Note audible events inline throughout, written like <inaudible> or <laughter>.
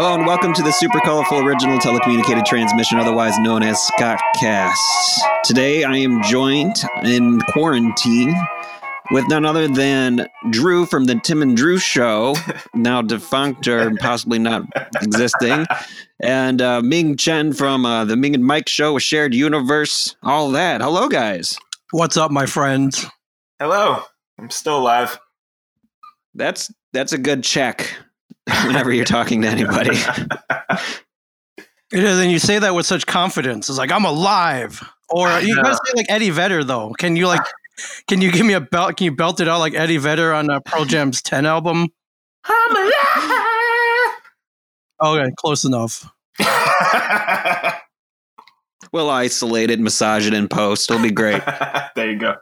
Hello and welcome to the super colorful original telecommunicated transmission, otherwise known as Scottcast. Today I am joined in quarantine with none other than Drew from the Tim and Drew Show, <laughs> now defunct or possibly not existing, and uh, Ming Chen from uh, the Ming and Mike Show, a shared universe, all that. Hello, guys. What's up, my friends? Hello. I'm still alive. That's that's a good check <laughs> whenever you're talking to anybody. It is, and you say that with such confidence. It's like I'm alive. Or you gotta say like Eddie Vedder though. Can you like? Can you give me a belt? Can you belt it out like Eddie Vedder on uh, Pearl Jam's Ten album? I'm alive. Okay, close enough. <laughs> we'll isolate it, massage it in post. It'll be great. <laughs> there you go.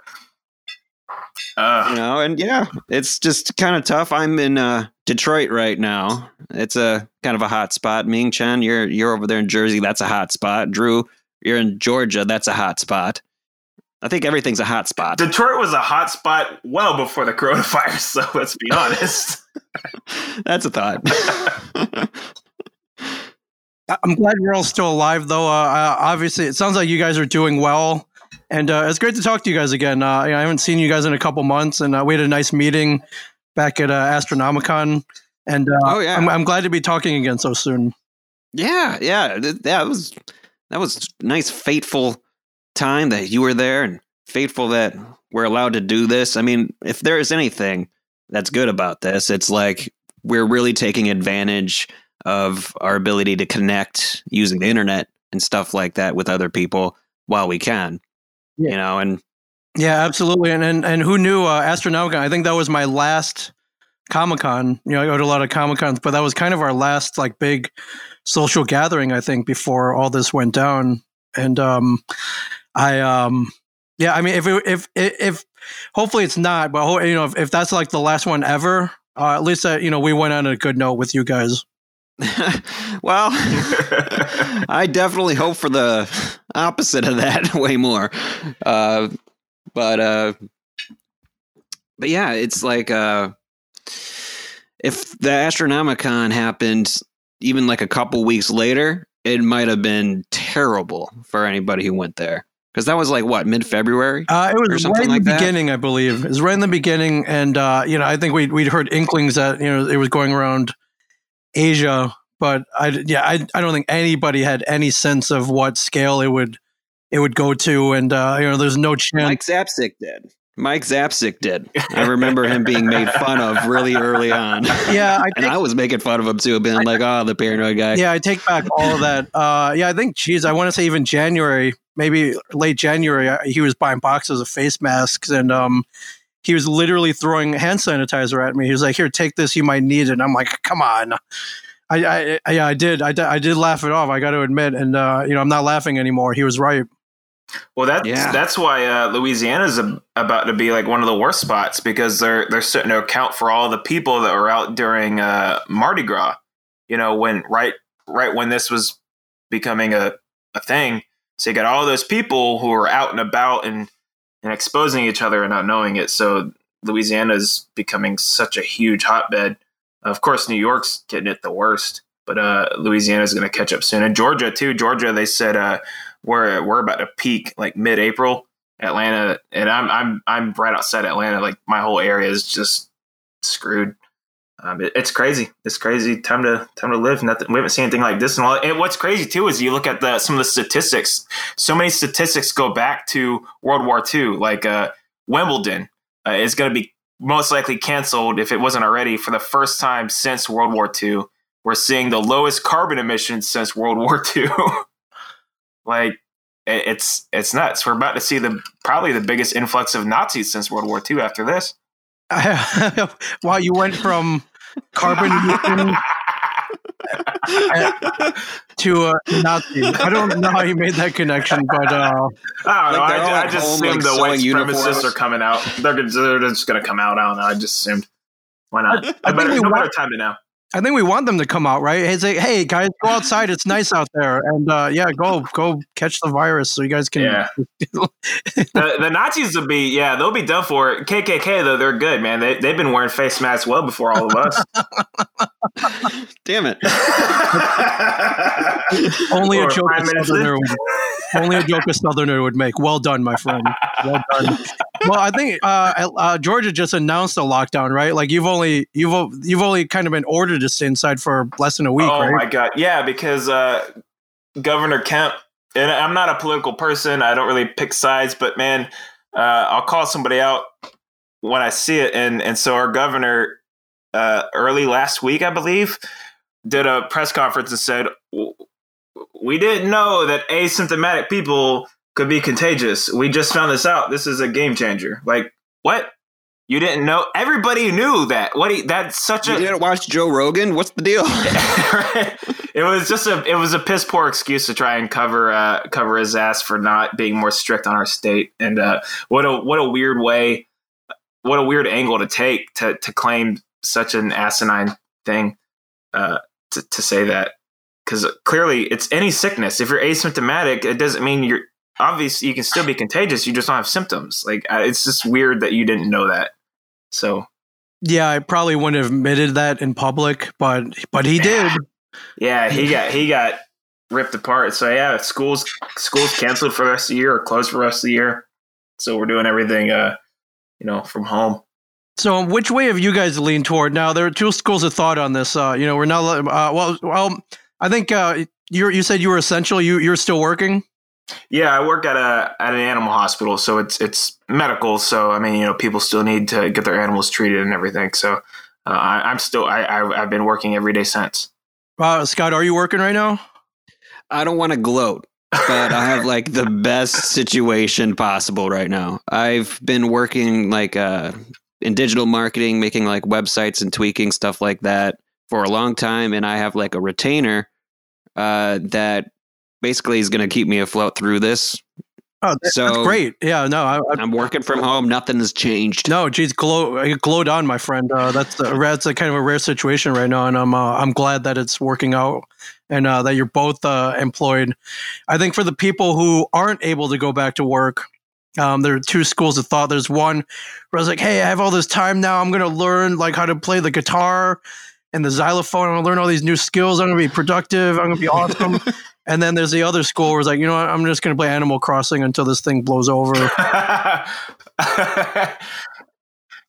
you Uh, know and yeah it's just kind of tough i'm in uh detroit right now it's a kind of a hot spot. Ming chen you're you're over there in jersey that's a hot spot. Drew you're in georgia that's a hot spot. I think everything's a hot spot. Detroit was a hot spot well before the coronavirus, <laughs> so let's be honest. <laughs> that's a thought. <laughs> I- I'm glad we're all still alive though. Uh, uh, obviously, it sounds like you guys are doing well, and uh, it's great to talk to you guys again. Uh, I haven't seen you guys in a couple months, and uh, we had a nice meeting back at uh, Astronomicon, and uh, Oh, yeah. I'm, I'm glad to be talking again so soon. yeah yeah th- that was that was nice fateful time that you were there and fateful that we're allowed to do this i mean if there is anything that's good about this it's like we're really taking advantage of our ability to connect using the internet and stuff like that with other people while we can Yeah. you know and Yeah, absolutely. And and, and who knew uh, Astronomicon? I think that was my last Comic Con. You know, I go to a lot of Comic Cons, but that was kind of our last like big social gathering. I think before all this went down. And um, I um, yeah, I mean, if it, if if, hopefully it's not, but you know, if, if that's like the last one ever, uh, at least uh, you know we went on a good note with you guys. <laughs> well <laughs> i definitely hope for the opposite of that <laughs> way more uh but uh but yeah it's like uh if the astronomicon happened even like a couple weeks later it might have been terrible for anybody who went there because that was like what mid-february Uh, it was something right in like the that? beginning, I believe. It was right in the beginning, and uh, you know, I think we we'd heard inklings that you know it was going around Asia, but I yeah, I I don't think anybody had any sense of what scale it would it would go to, and uh, you know, there's no chance. mike zapcic did mike zapcic did i remember him being made fun of really early on yeah, I <laughs> and I was making fun of him too, being like, "Oh, the paranoid guy." yeah, I take back all of that. Uh, yeah, I think, geez, I want to say even January, maybe late January, he was buying boxes of face masks, and um, he was literally throwing hand sanitizer at me. He was like, "Here, take this. You might need it." And I'm like, "Come on." I, I, I yeah, I did, I I did laugh it off. I got to admit, and uh, you know, I'm not laughing anymore. He was right. Well, that's Yeah. that's why uh, Louisiana's a, about to be like one of the worst spots because they're they're starting to account for all the people that were out during uh, Mardi Gras. You know, when right right when this was becoming a, a thing. So you got all those people who are out and about and and exposing each other and not knowing it. So Louisiana is becoming such a huge hotbed. Of course, New York's getting it the worst, but uh, is going to catch up soon. And Georgia too. Georgia, they said uh, we're we're about to peak like mid-April. Atlanta, and I'm I'm I'm right outside Atlanta. Like my whole area is just screwed. Um, it, it's crazy. It's crazy. Time to time to live. Nothing. We haven't seen anything like this. And what's crazy too is you look at the some of the statistics. So many statistics go back to World War II. Like uh, Wimbledon uh, is going to be most likely canceled if it wasn't already for the first time since World War II. We're seeing the lowest carbon emissions since World <laughs> War II. Like it- it's it's nuts. We're about to see the probably the biggest influx of Nazis since World War II after this. <laughs> wow, you went from carbon <laughs> to uh, Nazi. I don't know how you made that connection, but uh, I don't know. Like, I, they're all ju- I just home, assumed like, the white sewing supremacists uniforms. are coming out. They're, they're just going to come out. I don't know. I just assumed. Why not? I I think better, we no want- better time than now. I think we want them to come out, right? Hey, say, hey guys, go outside. It's nice out there, and uh, yeah, go go catch the virus so you guys can. Yeah. <laughs> the, the Nazis will be, yeah, they'll be done for. KKK though, they're good, man. They they've been wearing face masks well before all of us. <laughs> Damn it. <laughs> Only a joke a southerner would, only a joke a southerner would make. Well done, my friend. Well done. well, I think uh, uh, Georgia just announced a lockdown, right? Like you've only you've you've only kind of been ordered to stay inside for less than a week, oh right? my god, yeah, because uh, Governor Kemp, and I'm not a political person. I don't really pick sides, but man, uh, I'll call somebody out when I see it. And and so our governor, uh, early last week, I believe, did a press conference and said, "We didn't know that asymptomatic people could be contagious. We just found this out. This is a game changer." Like what? You didn't know? Everybody knew that. What? you- That's such You a You didn't watch Joe Rogan? What's the deal? <laughs> <laughs> it was just a it was a piss poor excuse to try and cover uh, cover his ass for not being more strict on our state. And uh, what a what a weird way, what a weird angle to take to to claim such an asinine thing uh, to to say that because clearly it's any sickness. If you're asymptomatic, it doesn't mean you're obviously you can still be contagious. You just don't have symptoms. Like uh, it's just weird that you didn't know that. So Yeah, I probably wouldn't have admitted that in public, but but he did. Yeah, he got he got ripped apart. So yeah, schools schools canceled for the rest of the year or closed for the rest of the year. So we're doing everything uh you know from home. So, which way have you guys leaned toward? Now, there are two schools of thought on this. Uh, you know, we're not. Uh, well, well, I think uh, you you said you were essential. You you're still working. Yeah, I work at a at an animal hospital, so it's it's medical. So I mean, you know, people still need to get their animals treated and everything. So uh, I, I'm still I, I I've been working every day since. Uh, Scott, are you working right now? I don't want to gloat, but I have like the <laughs> best situation possible right now. I've been working like uh, in digital marketing, making like websites and tweaking stuff like that for a long time, and I have like a retainer uh, that basically is going to keep me afloat through this. Oh, that- So- that's great. Yeah, no, I, I'm working from home. Nothing has changed. no, geez, glow, glowed on, my friend. Uh, that's a, that's a kind of a rare situation right now, and I'm uh, I'm glad that it's working out and uh, that you're both uh, employed. I think for the people who aren't able to go back to work, um, there are two schools of thought. There's one where I was like, hey, I have all this time now. I'm going to learn like how to play the guitar and the xylophone. I'm going to learn all these new skills. I'm going to be productive. I'm going to be awesome. <laughs> and then there's the other school where it's like, you know what? I'm just going to play Animal Crossing until this thing blows over. <laughs>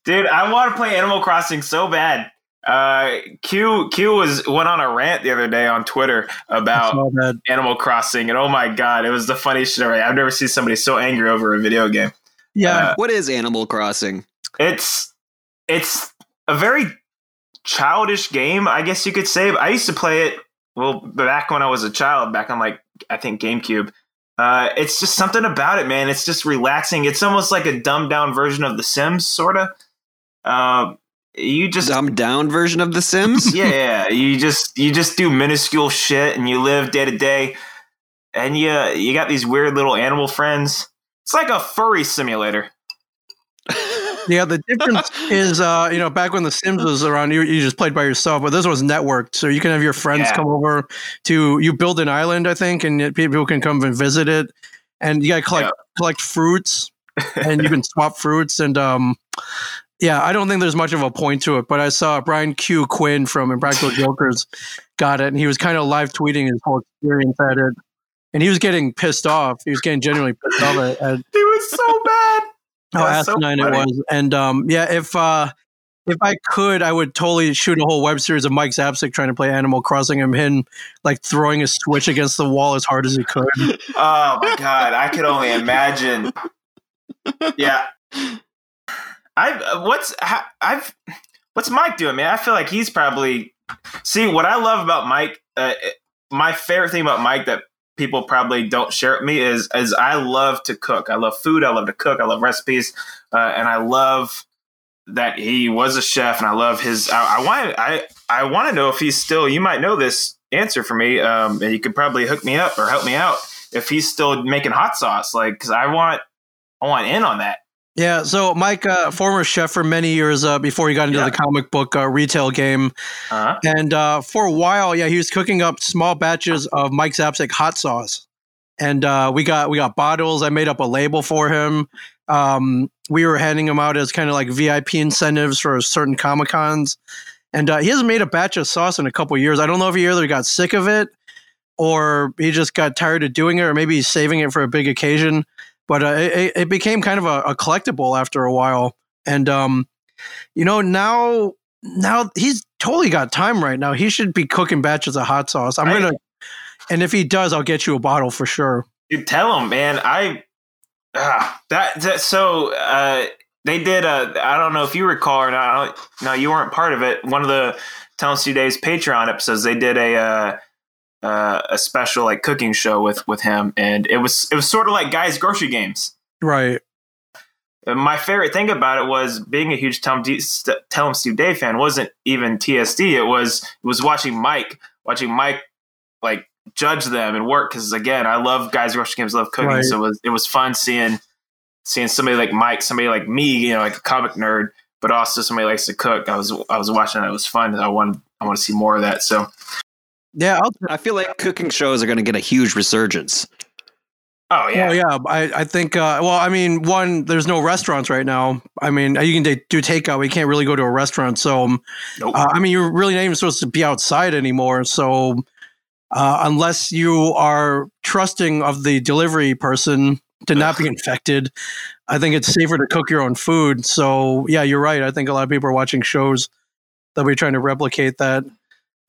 Dude, I want to play Animal Crossing so bad. Uh, Q Q was went on a rant the other day on Twitter about Animal Crossing, and oh my god, it was the funniest shit ever. I've never seen somebody so angry over a video game. yeah. Uh, What is Animal Crossing? It's it's a very childish game, I guess you could say. I used to play it well back when I was a child, back on like I think GameCube. Uh, it's just something about it, man. It's just relaxing. It's almost like a dumbed down version of The Sims, sort of. Uh, you just Dumbed down version of The Sims? <laughs> yeah, you just you just do minuscule shit and you live day to day, and you you got these weird little animal friends. It's like a furry simulator. Yeah, the difference <laughs> is, uh, you know, back when The Sims was around, you, you just played by yourself, but this was networked, so you can have your friends Yeah. come over to. You build an island, I think, and people can come and visit it, and you got to collect Yeah. collect fruits, <laughs> and you can swap fruits, and um, yeah, I don't think there's much of a point to it, but I saw Brian Q. Quinn from Impractical Jokers got it, and he was kind of live tweeting his whole experience at it, and he was getting pissed off. He was getting genuinely pissed off at, It <laughs> was so bad. How That's so it was. And um, yeah, if uh, if I could, I would totally shoot a whole web series of Mike Zapcic trying to play Animal Crossing and him like throwing a switch against the wall as hard as he could. <laughs> Oh my god, I could only imagine. Yeah, I what's ha- I've what's Mike doing, man? I feel like he's probably see what I love about Mike. Uh, my favorite thing about Mike that people probably don't share with me is is I love to cook. I love food. I love to cook. I love recipes, uh, and I love that he was a chef. And I love his. I, I want I I want to know if he's still. You might know this answer for me, um, and you could probably hook me up or help me out if he's still making hot sauce. Like, because I want I want in on that. Yeah, so Mike, uh, former chef for many years uh, before he got into Yeah. the comic book uh, retail game, Uh-huh. and uh, for a while, yeah, he was cooking up small batches of Mike Zapcic hot sauce, and uh, we got we got bottles. I made up a label for him. Um, we were handing them out as kind of like VIP incentives for certain comic cons, and uh, he hasn't made a batch of sauce in a couple years. I don't know if he either got sick of it or he just got tired of doing it, or maybe he's saving it for a big occasion. But uh, it, it became kind of a, a collectible after a while, and um, you know now now he's totally got time right now. He should be cooking batches of hot sauce. I'm gonna, and if he does, I'll get you a bottle for sure. You tell him, man. I ah, that, that so uh, they did. Uh, I don't know if you recall or not. I don't- No, you weren't part of it. One of the Steve Dave's Patreon episodes, they did a uh, uh, a special like cooking show with with him, and it was it was sort of like guys grocery games. Right. And my favorite thing about it was being a huge Tell D- St- Tell 'em Steve Dave fan wasn't even TSD. It was it was watching Mike, watching Mike like judge them and work because again, I love guys grocery games, love cooking, Right. so it was it was fun seeing seeing somebody like Mike, somebody like me, you know, like a comic nerd, but also somebody likes to cook. I was I was watching that; it was fun. I wanted I want to see more of that. So Yeah. I'll, I feel like cooking shows are going to get a huge resurgence. oh yeah, Well, yeah, I, I think. Uh, well, I mean, one, there's no restaurants right now. I mean, you can da- do takeout. We can't really go to a restaurant. So, um, Nope. uh, I mean, you're really not even supposed to be outside anymore. So, uh, unless you are trusting of the delivery person to not be infected, I think it's safer to cook your own food. So, yeah, you're right. I think a lot of people are watching shows that we're trying to replicate that.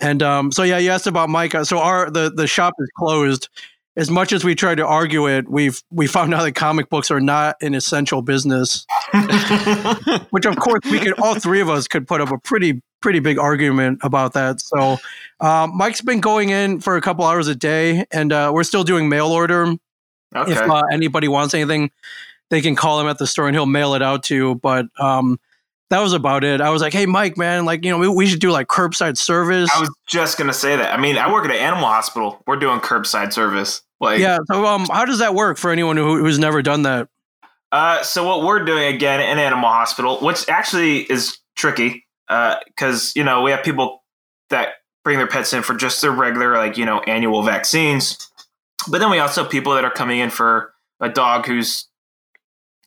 And um, so, yeah, you asked about Mike. Uh, So, our the the shop is closed as much as we tried to argue it, we've we found out that comic books are not an essential business. <laughs> Which, of course, we could all three of us could put up a pretty pretty big argument about that. So, um, Mike's been going in for a couple hours a day, and uh, we're still doing mail order. okay. If uh, anybody wants anything, they can call him at the store and he'll mail it out to you. But um, that was about it. I was like, "Hey, Mike, man, like you know, we, we should do like curbside service." I was just gonna say that. I mean, I work at an animal hospital. We're doing curbside service. Like, yeah. So, um, how does that work for anyone who, who's never done that? Uh, so what we're doing again in animal hospital, which actually is tricky, because you know we have people that bring their pets in for just their regular, like you know, annual vaccines, but then we also have people that are coming in for a dog who's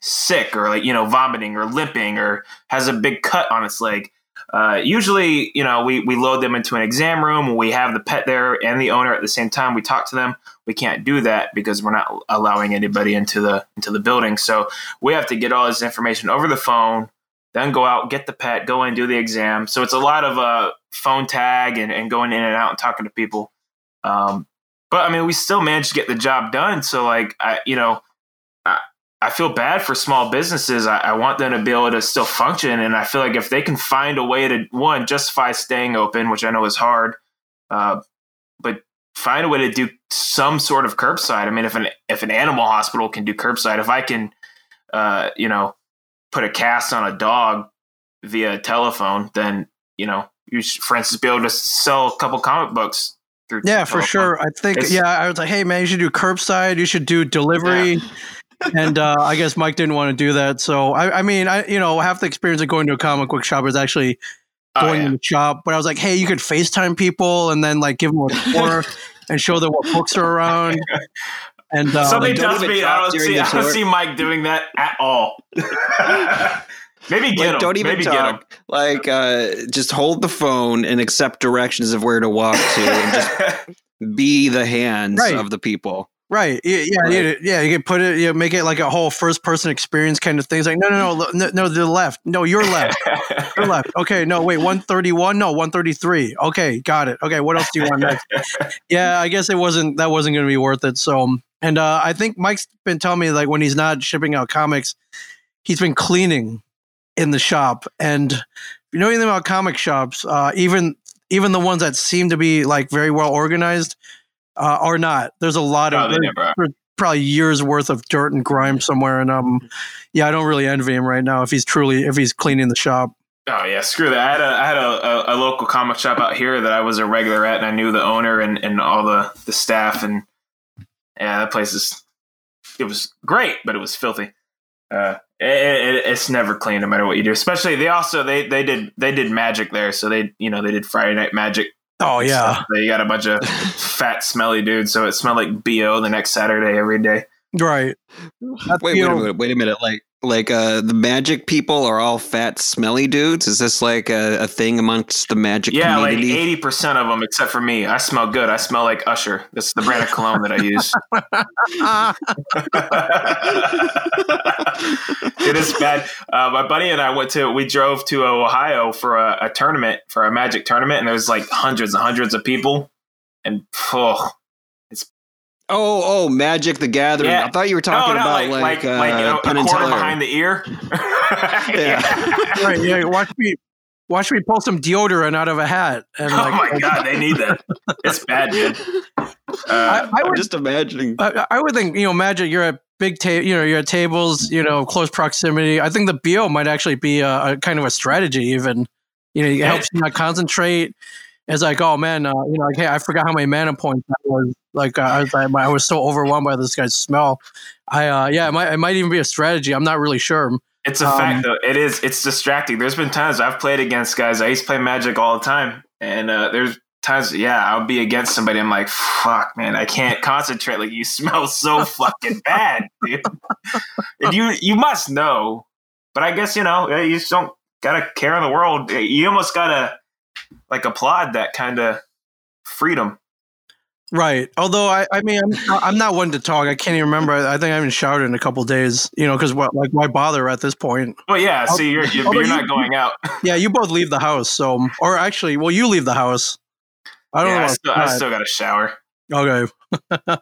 sick or like you know vomiting or limping or has a big cut on its leg. Uh, usually, you know, we, we load them into an exam room. We have the pet there and the owner at the same time. We talk to them. We can't do that because we're not allowing anybody into the into the building. So we have to get all this information over the phone, then go out, get the pet, go in, do the exam. So it's a lot of uh, phone tag and, and going in and out and talking to people. Um, but I mean, we still managed to get the job done. So like, I you know, I, feel bad for small businesses. I, I want them to be able to still function, and I feel like if they can find a way to one justify staying open, which I know is hard, uh, but find a way to do some sort of curbside. I mean, if an if an animal hospital can do curbside, if I can, uh, you know, put a cast on a dog via telephone, then you know, you should, for instance, be able to sell a couple comic books. Through Yeah, for sure. I think It's- yeah, I was like, hey man, you should do curbside, you should do delivery. And uh, I guess Mike didn't want to do that. So I, I mean, I you know, half the experience of going to a comic book shop is actually Oh, going yeah. in the shop. But I was like, hey, you could FaceTime people and then like give them a tour and show them what books are around. And uh, Something like, don't tells even me I talk don't during see the I don't tour. see Mike doing that at all. <laughs> Maybe get Like, him. don't even Maybe get talk. Like, uh, just hold the phone and accept directions of where to walk to, and just <laughs> be the hands Right. of the people. Right. Yeah. Yeah. Right. You, yeah. You can put it. You know, make it like a whole first person experience kind of thing. It's like no, no, no, no, no, the left. No, you're left. You're left. <laughs> Okay. No, wait. One thirty one. No, one thirty three. Okay, got it. Okay. What else do you want next? <laughs> yeah. I guess it wasn't. That wasn't going to be worth it. So, and uh, I think Mike's been telling me like when he's not shipping out comics, he's been cleaning in the shop. And if you know anything about comic shops, uh, even even the ones that seem to be like very well organized uh, are not. There's a lot No, of there's probably years worth of dirt and grime somewhere. And um, yeah, I don't really envy him right now if he's truly if he's cleaning the shop. Oh yeah, screw that. I had a I had a, a, a local comic shop out here that I was a regular at, and I knew the owner and, and all the, the staff, and yeah, that place is it was great, but it was filthy. Uh, it, it, it's never clean, no matter what you do. Especially they also they they did they did magic there, so they you know they did Friday Night Magic. Oh yeah, So you got a bunch of <laughs> fat, smelly dudes, so it smelled like bo the next Saturday every day. Right. Wait, wait a minute. Wait a minute. Like, like uh, the magic people are all fat, smelly dudes. Is this like a, a thing amongst the magic Yeah, like community? eighty percent of them, except for me. I smell good. I smell like Usher. This is the brand of cologne that I use. <laughs> <laughs> It is bad. Uh, my buddy and I went to. We drove to Ohio for a, a tournament for a magic tournament, and there was like hundreds and hundreds of people. And oh, oh, oh, Magic the Gathering. Yeah. I thought you were talking no, about like like, like, uh, like you know, Penn a and quarter behind the ear. <laughs> Yeah. right. Yeah. Watch me. Watch me pull some deodorant out of a hat. And Oh like, my god, they need that. It's bad, dude. <laughs> Uh, I, I I'm just imagining. I, I would think you know magic. You're at big table. you know you're at tables. You know close proximity. I think the bo might actually be a, a kind of a strategy. Even you know it helps you not concentrate. It's like oh man, uh, you know like hey I forgot how many mana points that was. Like uh, I was I, I was so overwhelmed by this guy's smell. I uh, yeah it might it might even be a strategy. I'm not really sure. It's a Um, fact, though. It is. It's distracting. There's been times I've played against guys. I used to play Magic all the time, and uh, there's times, yeah, I'll be against somebody. I'm like, fuck, man, I can't concentrate. Like you <laughs> smell so fucking <laughs> bad, dude. and you you must know, but I guess you know you just don't gotta care in the world. You almost gotta like applaud that kind of freedom. Right. Although I, I mean, I'm, I'm not one to talk. I can't even remember. I think I haven't showered in a couple days. You know, because what, like, why bother at this point? But yeah, see, you're you're, you're you- not going out. <laughs> Yeah, you both leave the house. So, or actually, well, you leave the house. I don't Yeah, know. I still, I still got a shower. Okay. <laughs>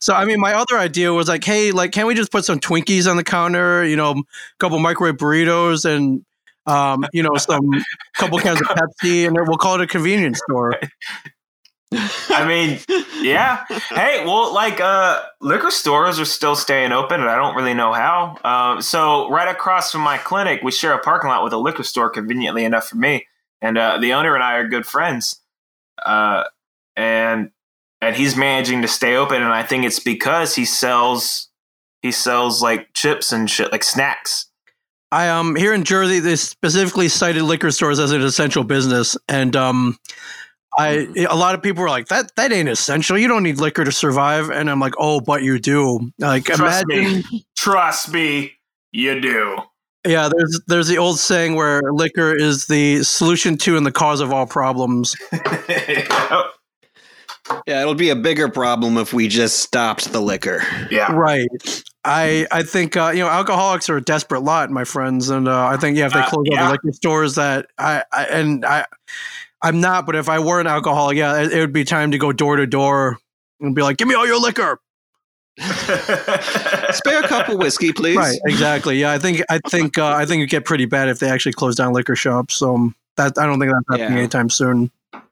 so, I mean, my other idea was like, hey, like, can't we just put some Twinkies on the counter? You know, a couple microwave burritos and, um, you know, some couple cans of Pepsi, and we'll call it a convenience store. I mean, yeah. Hey, well, like uh, liquor stores are still staying open, and I don't really know how. Uh, so, right across from my clinic, we share a parking lot with a liquor store. Conveniently enough for me, and uh, the owner and I are good friends. Uh, and and he's managing to stay open, and I think it's because he sells he sells like chips and shit, like snacks. I um here in Jersey, they specifically cited liquor stores as an essential business, and um, I a lot of people were like that that ain't essential. You don't need liquor to survive, and I'm like, oh, but you do. Like Trust imagine, me, trust me, you do. yeah. There's there's the old saying where liquor is the solution to and the cause of all problems. <laughs> Yeah, it'll be a bigger problem if we just stopped the liquor. yeah. Right. I I think uh, you know alcoholics are a desperate lot, my friends, and uh, I think yeah, if they Uh, close all the liquor stores, that I, I and I I'm not, but if I were an alcoholic, yeah, it, it would be time to go door to door and be like, "Give me all your liquor." <laughs> Spare a cup of whiskey, please. Right. Exactly. Yeah. I think I think uh, I think it'd get pretty bad if they actually close down liquor shops. So um, that I don't think that's happening Yeah. anytime soon.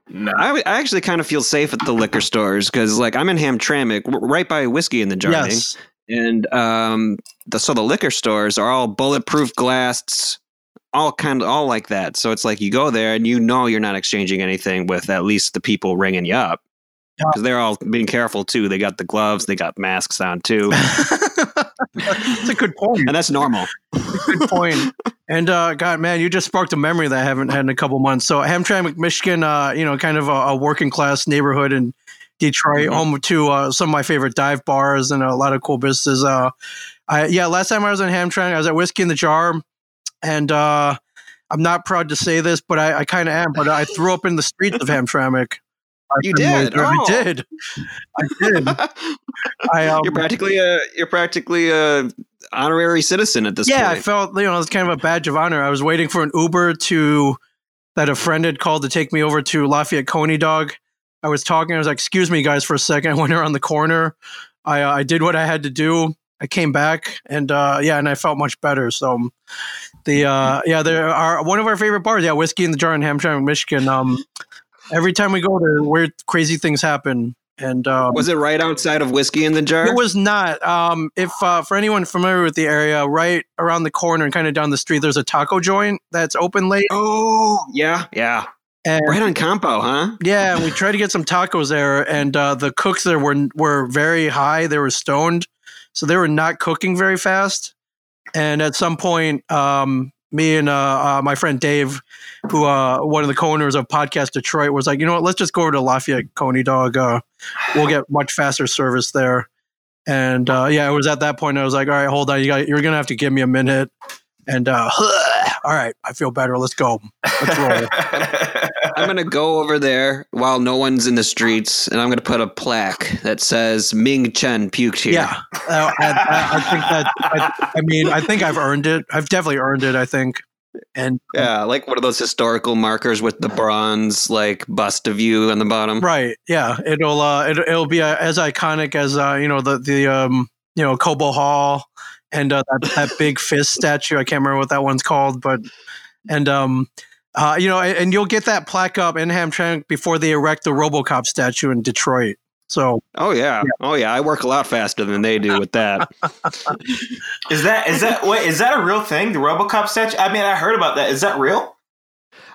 no. I, w- I actually kind of feel safe at the liquor stores because, like, I'm in Hamtramck, w- right by Whiskey in the Jar, Yes. And um, the so the liquor stores are all bulletproof glass, all kind of all like that. So it's like you go there and you know you're not exchanging anything with at least the people ringing you up because they're all being careful too. They got the gloves, they got masks on too, <laughs> That's a good and that's normal. good point. And uh, God, man, you just sparked a memory that I haven't had in a couple months. So Hamtramck, Michigan, uh, you know, kind of a, a working class neighborhood in Detroit, Mhm. home to uh, some of my favorite dive bars and a lot of cool businesses. Uh, I, yeah, last time I was in Hamtramck, I was at Whiskey in the Jar, and uh, I'm not proud to say this, but I, I kind of am. But I threw up in the streets of Hamtramck. You did? I Oh. did. I did. I, <laughs> um, you're practically a you're practically a honorary citizen at this point. yeah, I felt you know it's kind of a badge of honor. I was waiting for an Uber to that a friend had called to take me over to Lafayette Coney Dog. I was talking. I was like, "Excuse me, guys, for a second. I went <laughs> around the corner. I uh, I did what I had to do. I came back, and uh, yeah, and I felt much better. So um, the uh, yeah, there are one of our favorite bars. Yeah, whiskey in the jar in Hamtramck, Michigan. Um, every time we go there, weird, crazy things happen. And um, Was it right outside of Whiskey in the Jar? it was not. Um, if uh, for anyone familiar with the area, right around the corner and kind of down the street, there's a taco joint that's open late. Oh, yeah, yeah. And Right on Campau, huh? yeah, and we tried to get some tacos there, and uh, the cooks there were were very high. They were stoned, so they were not cooking very fast. And at some point, um, me and uh, uh, my friend Dave, who uh, one of the co-owners of Podcast Detroit, was like, you know what, let's just go over to Lafayette Coney Dog. Uh, we'll get much faster service there. And uh, yeah, it was at that point I was like, all right, hold on, you got, you're gonna have to give me a minute. And uh, <laughs> all right, I feel better. Let's go. Let's roll. <laughs> I'm gonna go over there while no one's in the streets, and I'm gonna put a plaque that says Ming Chen puked here. Yeah, uh, I, I, think that. I, I mean, I think I've earned it. I've definitely earned it. I think. And yeah, like one of those historical markers with the bronze like bust of you on the bottom. right, yeah, it'll uh, it, it'll be uh, as iconic as uh, you know the the um, you know Cobo Hall and uh, that that big fist statue. I can't remember what that one's called, but and um, uh, you know, and, and you'll get that plaque up in Hamtramck before they erect the RoboCop statue in Detroit. So Oh yeah. Oh yeah. I work a lot faster than they do with that. <laughs> is that is that wait is that a real thing? The RoboCop statue? I mean, I heard about that. Is that real?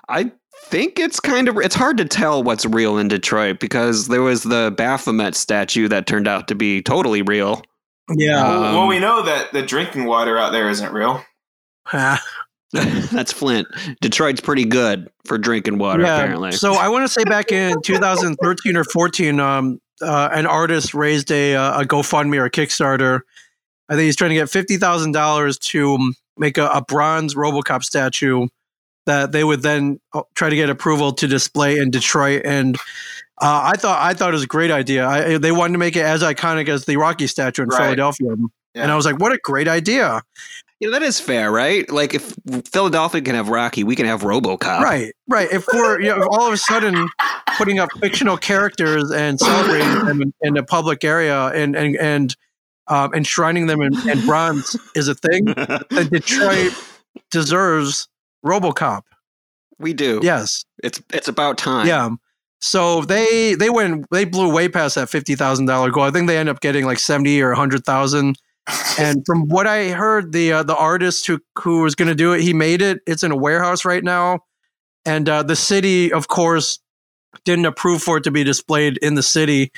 I think it's kind of it's hard to tell what's real in Detroit because there was the Baphomet statue that turned out to be totally real. yeah, Um, well, we know that the drinking water out there isn't real. <laughs> <laughs> That's Flint. Detroit's pretty good for drinking water, apparently. So I want to say back in <laughs> 2013 or 14, um, uh, an artist raised a, uh, a GoFundMe or a Kickstarter. I think he's trying to get fifty thousand dollars to make a, a bronze RoboCop statue that they would then uh, try to get approval to display in Detroit. And uh, I thought I thought it was a great idea. I, they wanted to make it as iconic as the Rocky statue in Right. Philadelphia, and I was like, "What a great idea!" You know, that is fair, right? Like if Philadelphia can have Rocky, we can have RoboCop. Right, right. If we're you know, if all of a sudden putting up fictional characters and celebrating them in, in a public area and and and um, enshrining them in, in bronze is a thing, <laughs> then Detroit deserves RoboCop. we do. Yes, It's it's about time. yeah. So they they went they blew way past that fifty thousand dollar goal. I think they end up getting like seventy or a hundred thousand. And from what I heard, the uh, the artist who who was going to do it, he made it. It's in a warehouse right now, and uh, the city, of course, didn't approve for it to be displayed in the city.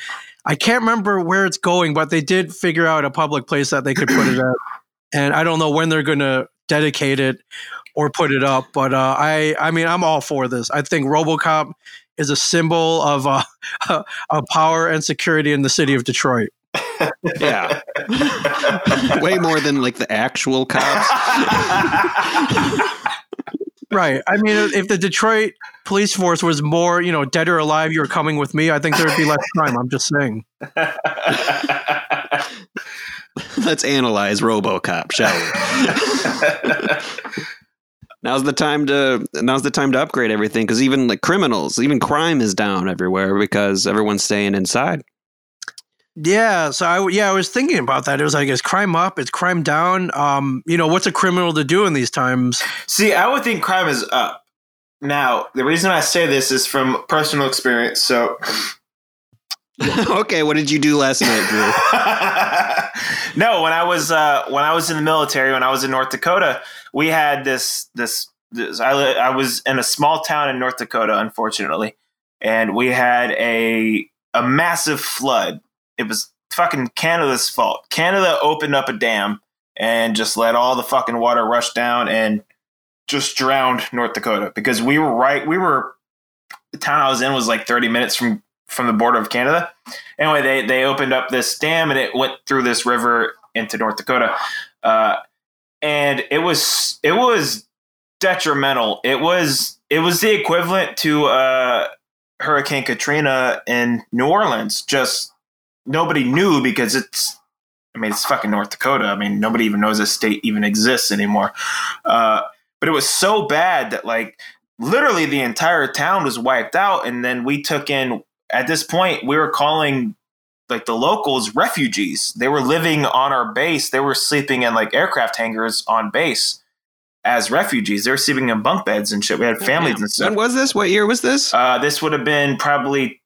I can't remember where it's going, but they did figure out a public place that they could put it at. And I don't know when they're going to dedicate it or put it up, but uh, I I mean I'm all for this. I think RoboCop is a symbol of uh, <laughs> of power and security in the city of Detroit. Yeah. <laughs> Way more than like the actual cops. <laughs> Right. I mean, if the Detroit police force was more, you know, dead or alive, you're coming with me, I think there would be less crime. I'm just saying. <laughs> Let's analyze RoboCop, shall we? Now's the time to now's the time to upgrade everything because even like criminals, even crime is down everywhere because everyone's staying inside. Yeah. So I, yeah, I was thinking about that. It was like, is crime up? Is crime down? Um, you know, what's a criminal to do in these times? See, I would think crime is up. Now, the reason I say this is from personal experience. So, <laughs> okay, what did you do last night, Drew? <laughs> no, when I was uh, when I was in the military, when I was in North Dakota, we had this this. this I I was in a small town in North Dakota, unfortunately, and we had a a massive flood. It was fucking Canada's fault. Canada opened up a dam and just let all the fucking water rush down and just drowned North Dakota because we were right. We were the town I was in was like 30 minutes from from the border of Canada. Anyway, they they opened up this dam and it went through this river into North Dakota, uh, and it was it was detrimental. It was it was the equivalent to uh, Hurricane Katrina in New Orleans. Just nobody knew because it's. I mean, it's fucking North Dakota. I mean, nobody even knows this state even exists anymore. Uh, but it was so bad that like literally the entire town was wiped out and then we took in at this point we were calling like the locals refugees they were living on our base they were sleeping in like aircraft hangars on base as refugees they were sleeping in bunk beds and shit we had families and stuff When was this? What year was this? uh, this would have been probably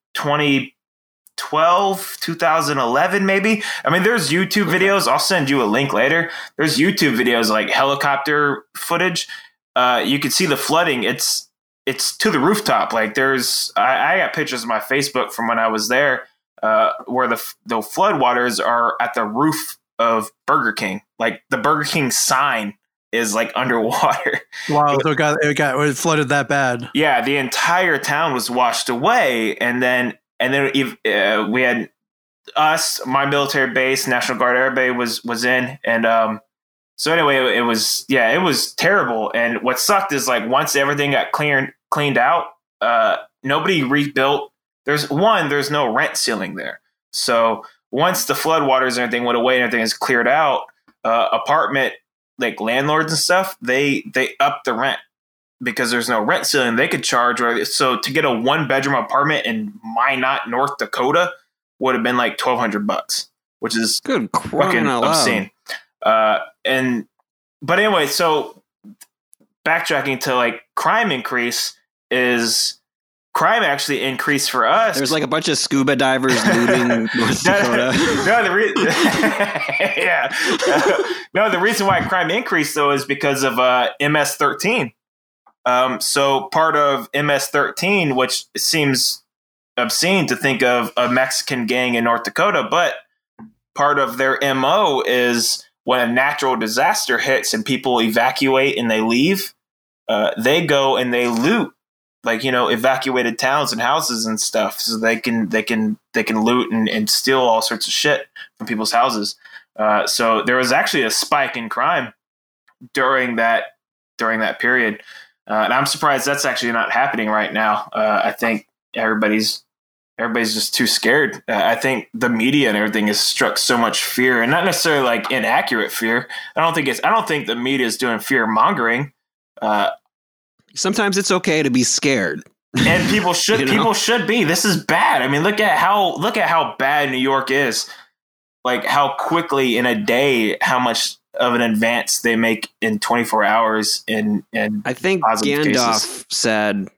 2012, 2011, maybe. I mean, there's YouTube videos. I'll send you a link later. There's YouTube videos like helicopter footage. Uh, you can see the flooding. It's it's to the rooftop. Like there's, I, I got pictures of my Facebook from when I was there, uh, where the the floodwaters are at the roof of Burger King. Like the Burger King sign is like <laughs> underwater. Wow. So it got, it got it flooded that bad. yeah, the entire town was washed away, and then and then uh, we had us, my military base, National Guard Air Base was was in, and um, so anyway, it, it was yeah, it was terrible. And what sucked is like once everything got cleared cleaned out, uh, nobody rebuilt. There's one, there's no rent ceiling there. So once the floodwaters and everything went away and everything is cleared out, uh, apartment like landlords and stuff, they they up the rent because there's no rent ceiling. They could charge or so to get a one bedroom apartment in Minot, North Dakota, would have been like twelve hundred bucks, which is Good fucking obscene. Uh, and but anyway, so backtracking to like crime increase is crime actually increased for us. There's like a bunch of scuba divers <laughs> looting North Dakota. <laughs> no, the re- <laughs> yeah, no, the reason why crime increased though is because of uh, MS-13. Um, so part of MS-13, which seems obscene to think of a Mexican gang in North Dakota, but part of their mo is when a natural disaster hits and people evacuate and they leave, uh, they go and they loot like you know evacuated towns and houses and stuff. So they can they can they can loot and, and steal all sorts of shit from people's houses. Uh, so there was actually a spike in crime during that during that period uh, and i'm surprised that's actually not happening right now. Uh, i think everybody's everybody's just too scared. Uh, i think the media and everything has struck so much fear and not necessarily like inaccurate fear. I don't think it's i don't think the media is doing fear mongering. Uh, Sometimes it's okay to be scared. and people <laughs> should You know? people should be. This is bad. I mean look at how look at how bad new york is. Like how quickly in a day how much of an advance they make in 24 hours in in I think Gandalf cases. said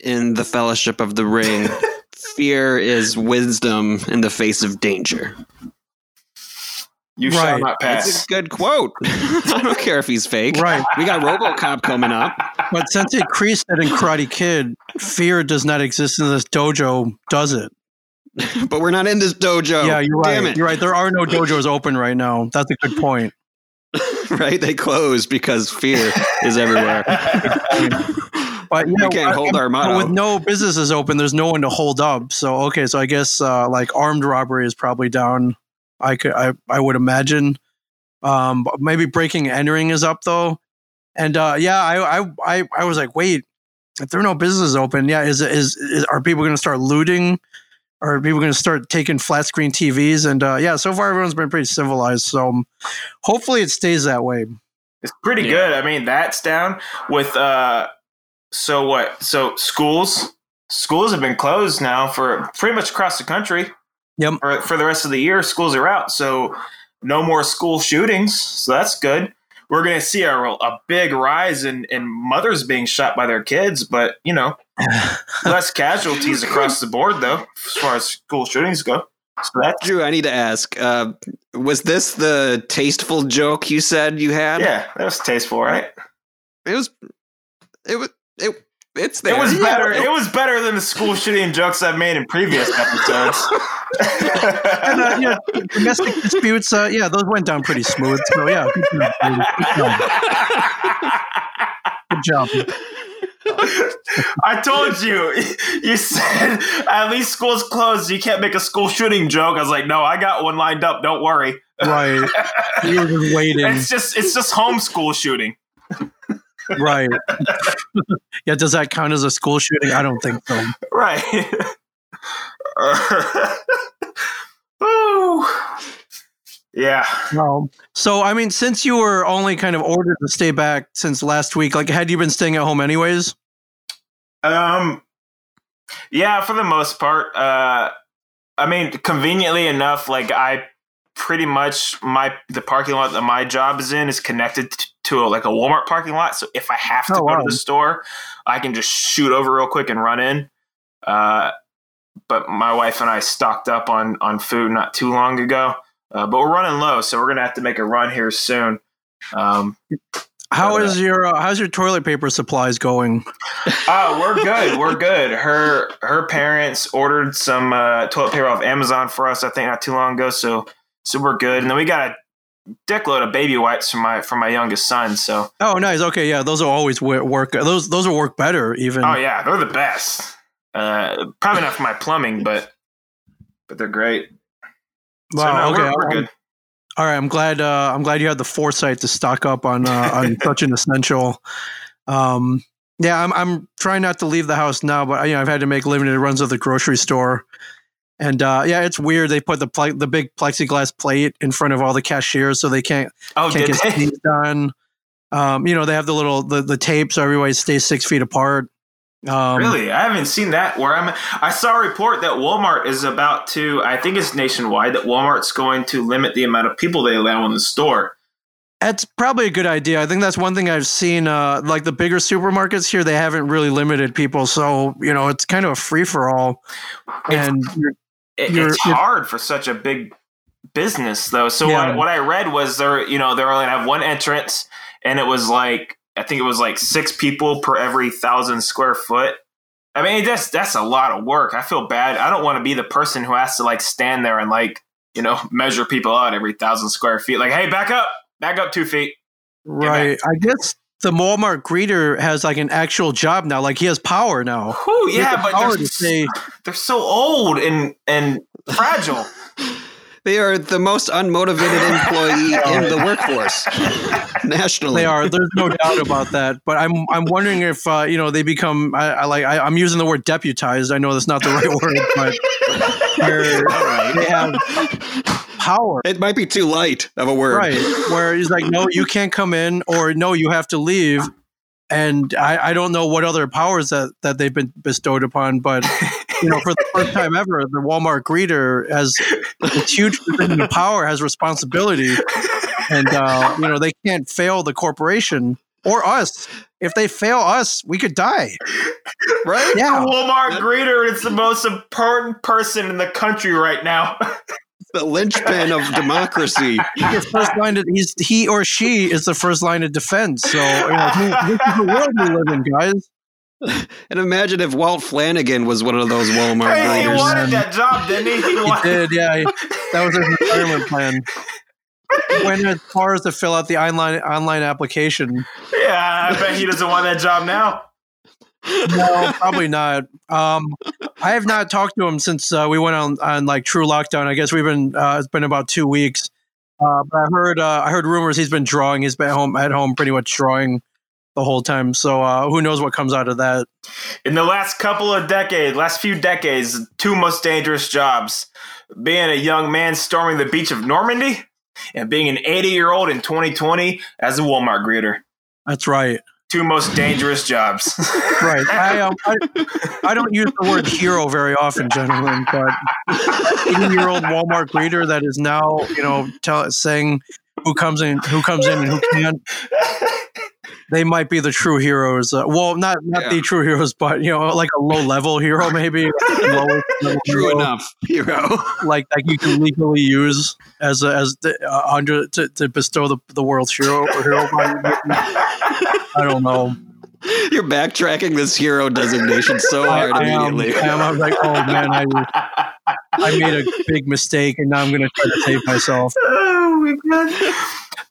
in the Fellowship of the Ring, <laughs> fear is wisdom in the face of danger. you shall Right. not That's pass a good quote. <laughs> I don't care if he's fake. Right. We got RoboCop coming up, But since it creased it in Karate Kid, fear does not exist in this dojo, does it? <laughs> but we're not in this dojo. yeah, you're right. Damn it. You're right. There are no dojos open right now. That's a good point. <laughs> <laughs> right? They close because fear is everywhere. <laughs> But you we know, can't I- hold our motto. with no businesses open, there's no one to hold up. So okay, so I guess uh, like armed robbery is probably down. I could, I, I would imagine. Um, maybe breaking and entering is up though. And uh, yeah, I, I, I, I was like, wait, if there are no businesses open, yeah, is is, is are people going to start looting? Are people going to start taking flat screen TVs? And uh, yeah, so far everyone's been pretty civilized. So um, hopefully it stays that way. it's pretty Yeah. good i mean that's down with uh so what so schools schools have been closed now for pretty much across the country Yep. for, for the rest of the year schools are out so no more school shootings so that's good we're going to see a, a big rise in, in mothers being shot by their kids but you know <sighs> less casualties across the board though as far as school shootings go so that's Drew, I need to ask: uh, Was this the tasteful joke you said you had? yeah that was tasteful right it was. It was. It. It's there. it was Yeah, better it- <laughs> it was better than the school shooting jokes i've made in previous episodes <laughs> And, uh, yeah, domestic disputes, uh, yeah, those went down pretty smooth. So yeah, <laughs> good job. Good job. I told you. You said at least school's closed. You can't make a school shooting joke. I was like, no, I got one lined up. Don't worry. Right. You were just waiting. It's just it's just homeschool shooting. Right. yeah, does that count as a school shooting? I don't think so. Right. <laughs> Ooh. Yeah. No. So, I mean, since you were only kind of ordered to stay back since last week, like, had you been staying at home anyways? Um yeah, for the most part. Uh I mean, conveniently enough, like I pretty much my the parking lot that my job is in is connected to a, like a Walmart parking lot. So if I have to Oh, go wow. to the store, I can just shoot over real quick and run in. Uh, but my wife and I stocked up on on food not too long ago. Uh, but we're running low, so we're gonna have to make a run here soon. Um, How Uh, your uh, how's your toilet paper supplies going? <laughs> Oh, we're good. We're good. Her her parents ordered some uh, toilet paper off Amazon for us. I think not too long ago. So so we're good. And then we got a dickload of baby wipes from my from my youngest son. So Oh, nice. Okay, yeah, those will always work. Those those will work better even. oh yeah, they're the best. Uh, probably not for my plumbing, but but they're great. So, Wow. no, okay. we're, we're good. All right, I'm glad. Uh, I'm glad you had the foresight to stock up on uh, on <laughs> such an essential. Um, yeah, I'm I'm trying not to leave the house now, but you know I've had to make limited runs of the grocery store, and uh, yeah, it's weird. They put the pl- the big plexiglass plate in front of all the cashiers so they can't Oh, can't get they? on. Um, you know they have the little the, the tape so everybody stays six feet apart. Um, really? I haven't seen that. Where I'm, I saw a report that Walmart is about to. I think it's nationwide that Walmart's going to limit the amount of people they allow in the store. That's probably a good idea. I think that's one thing I've seen. Uh, like the bigger supermarkets here, they haven't really limited people, so you know it's kind of a free for all. And you're- it's you're- hard for such a big business, though. So Yeah. what, what I read was they're you know they're only have one entrance, and it was like I think it was like six people per every thousand square foot. I mean, that's that's a lot of work. I feel bad. I don't want to be the person who has to like stand there and like you know <laughs> measure people out every thousand square feet. Like, hey, back up, back up two feet. right, I guess the Walmart greeter has like an actual job now. Like he has power now. Whew, He has yeah, the but they're, say, they're so old and and fragile. <laughs> They are the most unmotivated <laughs> employee in the workforce nationally. They are. There's no doubt about that. But I'm I'm wondering if uh, you know they become. I, I like. I, I'm using the word deputized. I know that's not the right word, but they have power. It might be too light of a word. Right. Where he's like, no, you can't come in, or no, you have to leave. And I, I don't know what other powers that, that they've been bestowed upon, but you know, for the first time ever, the Walmart greeter has this huge position of power, has responsibility, and uh, you know they can't fail the corporation or us. If they fail us, we could die. Right? Yeah. Walmart greeter is the most important person in the country right now. <laughs> The linchpin of democracy. <laughs> He's the first line of, he's he or she is the first line of defense. So you know, this is the world we live in, guys. And imagine if Walt Flanagan was one of those Walmart hey, he greeters. wanted that job, didn't he? He He did, yeah. he- that was his retirement plan. He went as far as to fill out the online online application. Yeah, I bet he doesn't want that job now. No, probably not. Um, I have not talked to him since uh, we went on, on like true lockdown. I guess we've been uh, it's been about two weeks. Uh, but I heard uh, I heard rumors he's been drawing. He's been home at home pretty much drawing the whole time. So uh, who knows what comes out of that? In the last couple of decades, last few decades, two most dangerous jobs: being a young man storming the beach of Normandy, and being an 80 year old in 2020 as a Walmart greeter. That's right. Two most dangerous jobs. <laughs> Right. I, um, I I don't use the word hero very often, gentlemen, but 80 year old Walmart greeter that is now, you know, tell, saying who comes in, who comes in, and who can't. <laughs> They might be the true heroes. Uh, well, not not Yeah. the true heroes, but you know, like a low level hero, maybe <laughs> lowest level True hero, enough, hero. <laughs> like like you can legally use as a, as the, uh, under to, to bestow the the world's hero or hero. I don't know. <laughs> You're backtracking this hero designation so hard I, I am, immediately. I am. I was like, oh man, I I made a big mistake, and now I'm going to try to save myself. <laughs> oh my god.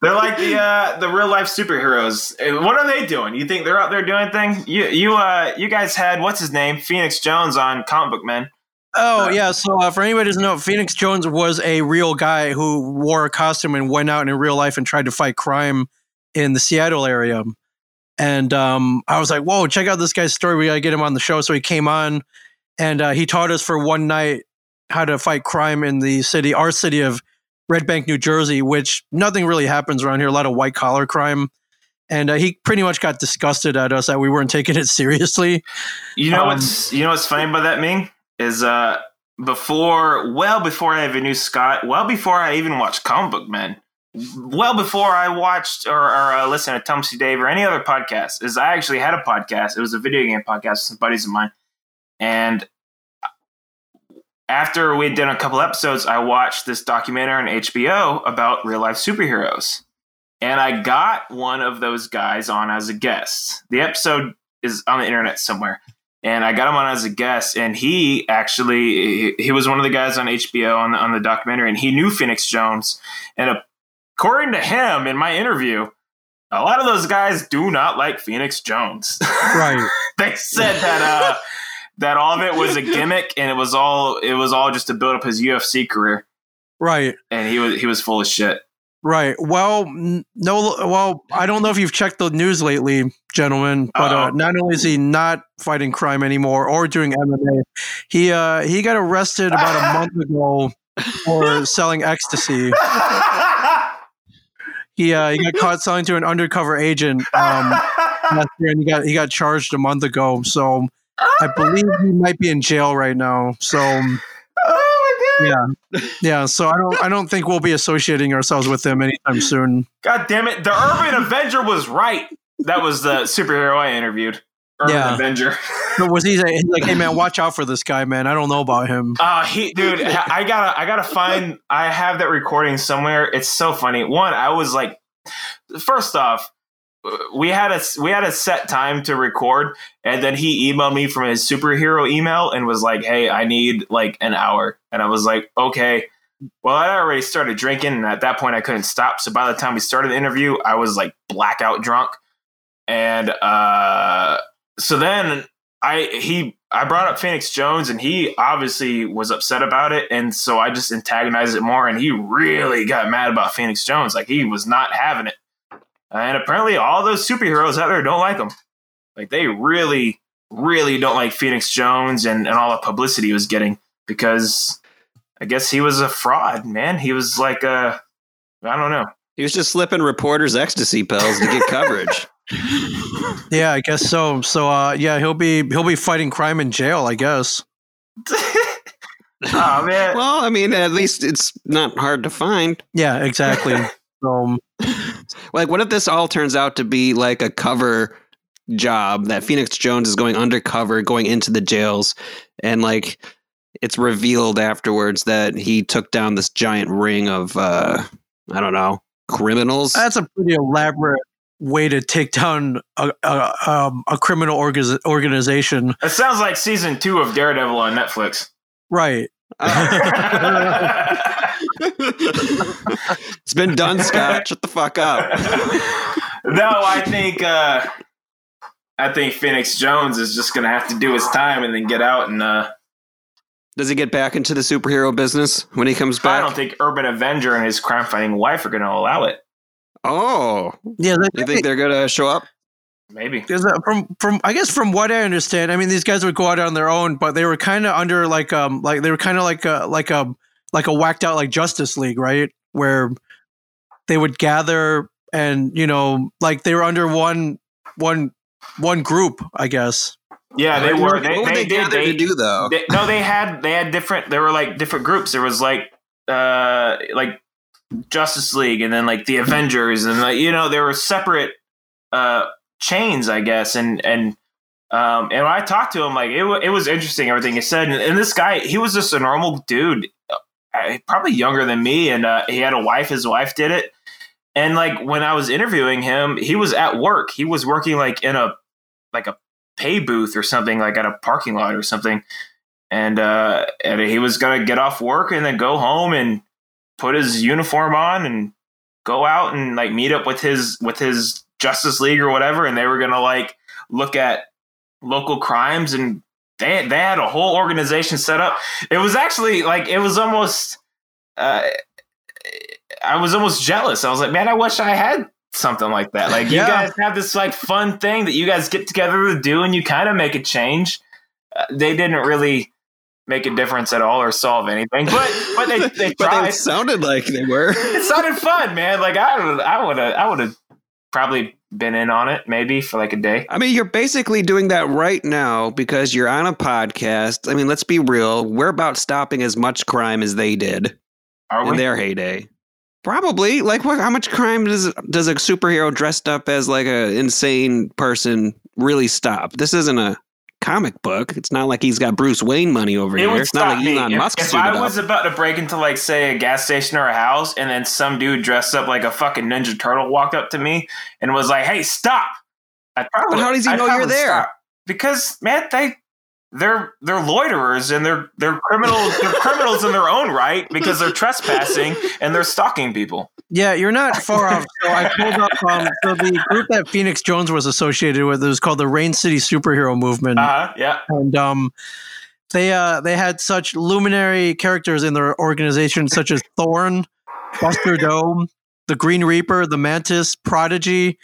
They're like the uh, the real life superheroes. Uh, What are they doing? You think they're out there doing things? You you uh you guys had what's his name Phoenix Jones on Comic Book Men. Oh yeah. So uh, for anybody who doesn't know, Phoenix Jones was a real guy who wore a costume and went out in real life and tried to fight crime in the Seattle area. And um, I was like, "Whoa, check out this guy's story. We got to get him on the show." So he came on, and uh, he taught us for one night how to fight crime in the city, our city of Red Bank, New Jersey, which nothing really happens around here. A lot of white collar crime. And uh, he pretty much got disgusted at us that we weren't <laughs> taking it seriously. You know Um, what's you know what's funny about that Ming is uh before well before I even knew Scott, well before I even watched Comic Book Men, well before I watched or, or uh, listened to Tumsy Dave or any other podcast, is I actually had a podcast. It was a video game podcast with some buddies of mine, and after we'd done a couple episodes, I watched this documentary on HBO about real life superheroes. And I got one of those guys on as a guest. The episode is on the internet somewhere. And I got him on as a guest, and he actually he, was one of the guys on HBO on the on the documentary, and he knew Phoenix Jones. And according to him, in my interview, a lot of those guys do not like Phoenix Jones. <laughs> Right. they said that uh, that all of it was a gimmick, and it was all it was all just to build up his UFC career. Right. and he was he was full of shit. Right. Well, no. Well, I don't know if you've checked the news lately, gentlemen, but uh, not only is he not fighting crime anymore or doing MMA, he uh, he got arrested about a month ago <laughs> for selling ecstasy. <laughs> He uh, he got caught selling to an undercover agent um, <laughs> last year, and he got he got charged a month ago. So I believe he might be in jail right now. So oh my god! yeah, yeah. So I don't I don't think we'll be associating ourselves with him anytime soon. God damn it! The Urban Avenger was right. That was the superhero I interviewed. Urban Yeah. Avenger. But was he like, hey man, <laughs> watch out for this guy, man? I don't know about him. Uh he dude, I gotta I gotta find I have that recording somewhere. It's so funny. One, I was like first off, we had a we had a set time to record, and then he emailed me from his superhero email and was like, Hey, I need like an hour. And I was like, Okay. Well, I already started drinking, and at that point I couldn't stop. So by the time we started the interview, I was like blackout drunk. And uh so then I he I brought up Phoenix Jones and he obviously was upset about it and so I just antagonized it more and he really got mad about Phoenix Jones like he was not having it. And apparently all those superheroes out there don't like him. Like they really really don't like Phoenix Jones and, and all the publicity he was getting because I guess he was a fraud, man. He was like a I don't know. He was just slipping reporters ecstasy pills to get coverage. <laughs> <laughs> Yeah, I guess so. So uh, yeah, he'll be he'll be fighting crime in jail, I guess. <laughs> oh man. well, I mean, at least it's not hard to find. Yeah, exactly. <laughs> um, Like, what if this all turns out to be like a cover job that Phoenix Jones is going undercover, going into the jails, and like it's revealed afterwards that he took down this giant ring of, uh, I don't know, criminals? that's a pretty elaborate way to take down a a, um, a criminal orga- organization, It sounds like season two of Daredevil on Netflix. right? <laughs> it's been done, Scott. Shut the fuck up. <laughs> no, I think uh, I think Phoenix Jones is just gonna have to do his time and then get out. And uh, Does he get back into the superhero business when he comes back? I don't think Urban Avenger and his crime fighting wife are gonna allow it. Oh, Yeah, you think they're gonna show up? Maybe. Because uh, from from I guess from what I understand, I mean these guys would go out on their own, but they were kind of under like um like they were kind of like a like a like a whacked out like Justice League, right? Where they would gather and you know like they were under one one one group, I guess. Yeah, they What were. They, what would they, they, did. gather They, to do though? they- no, they had they had different. There were like different groups. There was like uh like Justice League, and then like the Avengers, and like you know there were separate uh chains, I guess. And and um and when I talked to him, like it wa- it was interesting everything he said. And, and this guy, he was just a normal dude, uh, probably younger than me, and uh, he had a wife. His wife did it. And like when I was interviewing him, he was at work. He was working like in a like a pay booth or something, like at a parking lot or something. And uh and he was gonna get off work and then go home and put his uniform on and go out and like meet up with his with his Justice League or whatever, and they were gonna like look at local crimes and they they had a whole organization set up. It was actually like it was almost uh I was almost jealous. I was like, man, I wish I had something like that. Like you guys have this like fun thing that you guys get together to do, and you kind of make a change. Uh, they didn't really make a difference at all or solve anything, but but they <laughs> they but tried. they sounded like they were. it sounded fun, man. Like I would I would have I would have probably been in on it maybe for like a day. I mean, you're basically doing that right now because you're on a podcast. I mean, let's be real. We're about stopping as much crime as they did Are in we? their heyday. Probably. Like, what? How much crime does does a superhero dressed up as like a insane person really stop? This isn't a comic book. It's not like he's got Bruce Wayne money over It here. It's not like me. Elon If, Musk if I up. was about to break into like say a gas station or a house, and then some dude dressed up like a fucking Ninja Turtle walked up to me and was like, "Hey, stop!" I'd probably, But how does he know you're there? stop. Because man, they they're they're loiterers and they're they're criminals. they're criminals in their own right because they're trespassing and they're stalking people. Yeah, you're not far off. So I pulled up um, so the group that Phoenix Jones was associated with. It was called the Rain City Superhero Movement. Uh huh. Yeah. and um they uh they had such luminary characters in their organization, such as Thorn, Buster Dome, the Green Reaper, the Mantis, Prodigy,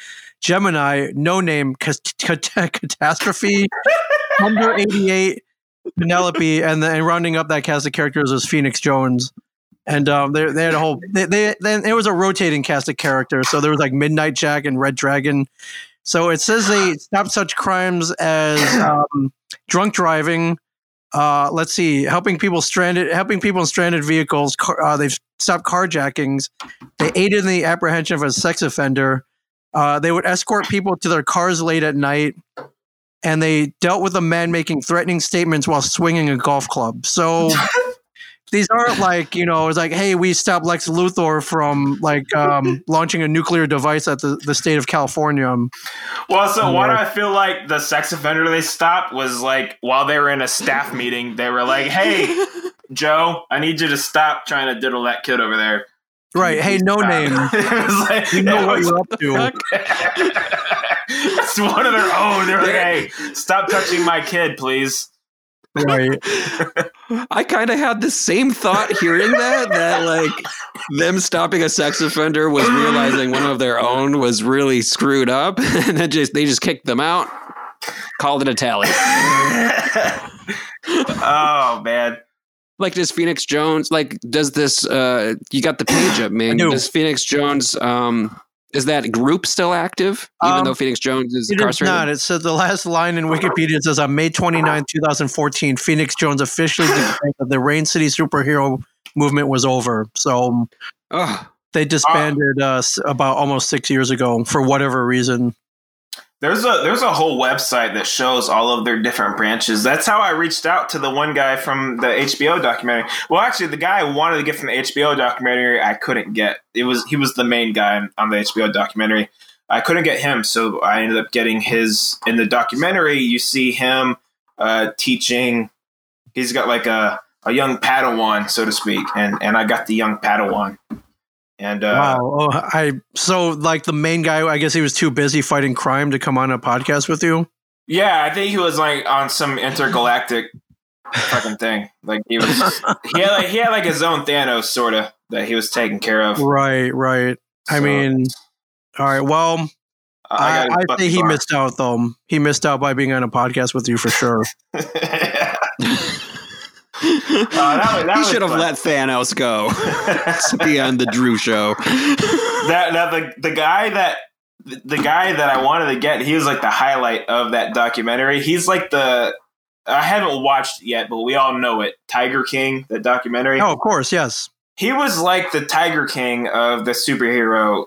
Gemini, No Name, Catastrophe, Under eighty eight, Penelope, and then rounding up that cast of characters was Phoenix Jones. And um, they, they had a whole. They, they then it was a rotating cast of characters. So there was like Midnight Jack and Red Dragon. So it says they stopped such crimes as <clears throat> um, drunk driving. Uh, let's see, helping people stranded, helping people in stranded vehicles. Car, uh, they've stopped carjackings. They aided in the apprehension of a sex offender. Uh, they would escort people to their cars late at night, and they dealt with a man making threatening statements while swinging a golf club. So <laughs> these aren't like you know it's like hey we stopped lex luthor from like um, <laughs> launching a nuclear device at the, the state of california well so why do i feel like the sex offender they stopped was like while they were in a staff meeting they were like hey <laughs> joe i need you to stop trying to diddle that kid over there right. Hey no stop. name. <laughs> Like, you know what you're up to. <laughs> it's one of their own. They're like hey stop touching my kid please. Right. I kind of had the same thought hearing that that like them stopping a sex offender was realizing one of their own was really screwed up <laughs> and then just they just kicked them out called it a tally. Oh man like does phoenix jones like does this uh you got the page up <clears throat> man does phoenix jones um is that group still active, even um, though Phoenix Jones is it incarcerated? Is not. It says the last line in Wikipedia says on May 29, 2014, Phoenix Jones officially <sighs> declared that the Rain City superhero movement was over. So they disbanded uh, about almost six years ago for whatever reason. There's a there's a whole website that shows all of their different branches. That's how I reached out to the one guy from the HBO documentary. Well, actually, the guy I wanted to get from the HBO documentary, I couldn't get. It was he was the main guy on the HBO documentary. I couldn't get him, so I ended up getting his. In the documentary, you see him uh, teaching. He's got like a a young Padawan, so to speak, and and I got the young Padawan. And uh, wow, oh, I so like the main guy. I guess he was too busy fighting crime to come on a podcast with you. Yeah, I think he was like on some intergalactic fucking thing. Like he was, he had like he had like his own Thanos sort of that he was taking care of. Right, right. So, I mean, all right. Well, I, I, I think he missed out though. He missed out by being on a podcast with you for sure. <laughs> Uh, that, that he should have let Thanos go. <laughs> be on the Drew show. That, that the the guy that the guy that I wanted to get, he was like the highlight of that documentary. He's like the I haven't watched it yet, but we all know it. Tiger King, the documentary. Oh, of course, yes. He was like the Tiger King of the superhero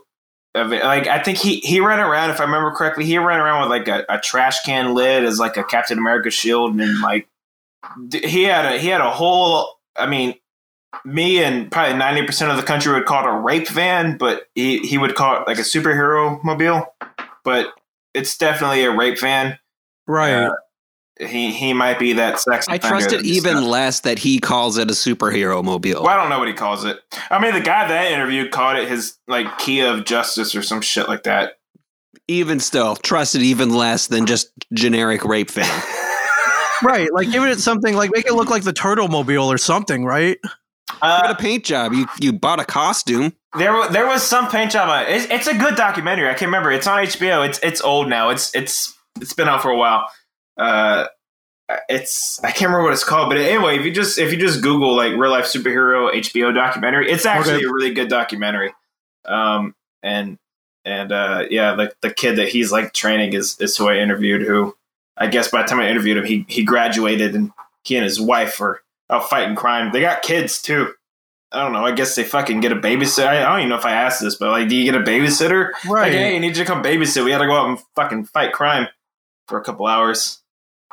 of it. Like I think he he ran around, if I remember correctly, he ran around with like a, a trash can lid as like a Captain America shield and like he had a he had a whole. I mean, me and probably ninety percent of the country would call it a rape van, but he he would call it like a superhero mobile. But it's definitely a rape van, right? Uh, he he might be that sex. I trust it even stuff. less that he calls it a superhero mobile. Well, I don't know what he calls it. I mean, the guy that I interviewed called it his like key of justice or some shit like that. Even still, trust it even less than just generic rape van. <laughs> right. Like give it something like make it look like the Turtle Mobile or something, right? Uh, a paint job. You you bought a costume. There there was some paint job. On it. It's, it's a good documentary. I can't remember. It's on HBO. It's it's old now. It's it's it's been out for a while. Uh, it's I can't remember what it's called, but anyway, if you just if you just Google like real life superhero HBO documentary, it's actually okay. a really good documentary. Um, and and uh, yeah, like the kid that he's like training is is who I interviewed, who I guess by the time I interviewed him, he he graduated and he and his wife are out fighting crime. They got kids too. I don't know. I guess they fucking get a babysitter. I don't even know if I asked this, but like, do you get a babysitter? Right. Like, hey, you need you to come babysit. We had to go out and fucking fight crime for a couple hours.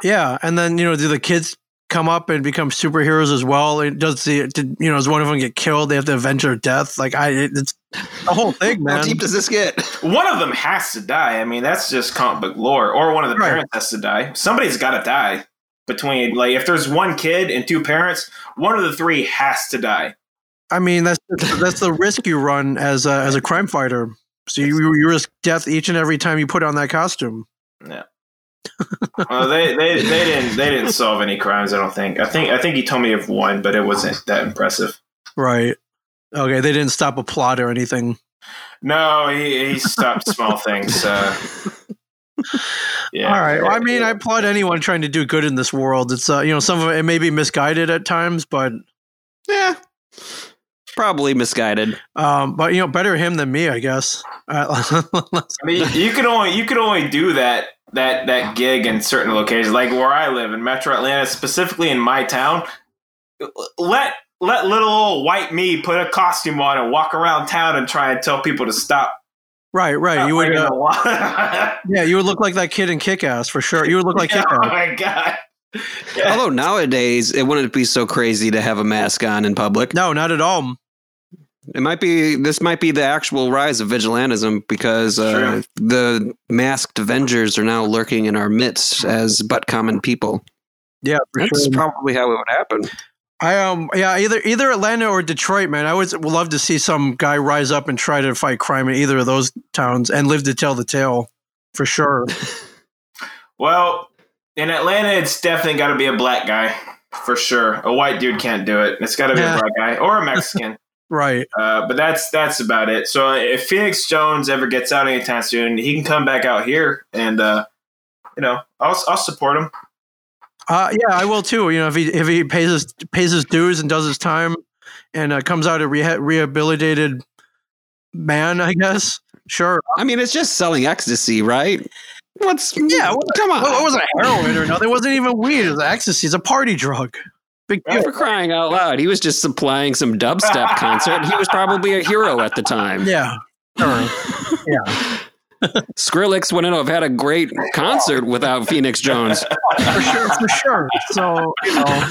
Yeah, and then you know, do the kids come up and become superheroes as well? It does the did, you know does one of them get killed? They have to avenge their death. Like I, it's the whole <laughs> thing, man. How deep does this get? One of them has to die. I mean, that's just comic book lore. Or one of the right. parents has to die. Somebody's got to die. Between like, if there's one kid and two parents, one of the three has to die. I mean, that's that's the risk you run as a, as a crime fighter. So you you risk death each and every time you put on that costume. Yeah. Well, they, they they didn't they didn't solve any crimes. I don't think. I think I think he told me of one, but it wasn't that impressive. Right. Okay. They didn't stop a plot or anything. No, he, he stopped small things. Uh, yeah. All right. Well, I mean, I applaud anyone trying to do good in this world. It's uh, you know, some of it, it may be misguided at times, but yeah, probably misguided. Um, but you know, better him than me, I guess. Uh, <laughs> I mean, you can only you can only do that that that gig in certain locations, like where I live in Metro Atlanta, specifically in my town. Let let little old white me put a costume on and walk around town and try and tell people to stop. Right, right. Stop you would, uh, <laughs> yeah, you would look like that kid in Kickass for sure. You would look like Kick <laughs> Ass. Oh my god. Yeah. Although nowadays it wouldn't be so crazy to have a mask on in public. No, not at all. It might be this might be the actual rise of vigilantism because uh, the masked Avengers are now lurking in our midst as but common people. Yeah, that's sure. probably how it would happen. I um yeah either either Atlanta or Detroit, man. I would love to see some guy rise up and try to fight crime in either of those towns and live to tell the tale, for sure. <laughs> well, in Atlanta, it's definitely got to be a black guy for sure. A white dude can't do it. It's got to be yeah. a black guy or a Mexican. Right. Uh, but that's that's about it. So if Phoenix Jones ever gets out anytime soon, he can come back out here, and uh, you know, I'll I'll support him. Uh, yeah, I will too. You know, if he if he pays his pays his dues and does his time, and uh, comes out a reha- rehabilitated man, I guess. Sure. I mean, it's just selling ecstasy, right? What's yeah? What, come on. It wasn't heroin or nothing. It wasn't even weed. It was ecstasy. It's a party drug. Big deal. For crying out loud. He was just supplying some dubstep <laughs> concert. He was probably a hero at the time. Yeah. Sure. <laughs> yeah. Skrillex wouldn't have had a great concert without Phoenix Jones. For sure, for sure. So, you know,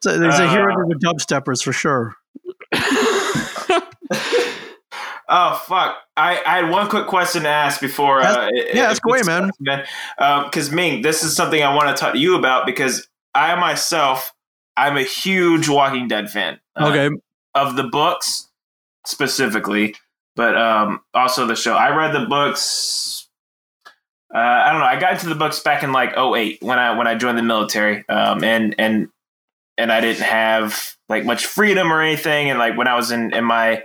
so there's a hero to the dubsteppers for sure. <laughs> oh fuck! I, I had one quick question to ask before. Uh, yeah, ask away, man. Because um, Ming, this is something I want to talk to you about because I myself, I'm a huge Walking Dead fan. Uh, okay. Of the books specifically, but um, also the show. I read the books. Uh, I don't know. I got into the books back in like 08 when I when I joined the military, um, and and and I didn't have like much freedom or anything. And like when I was in in my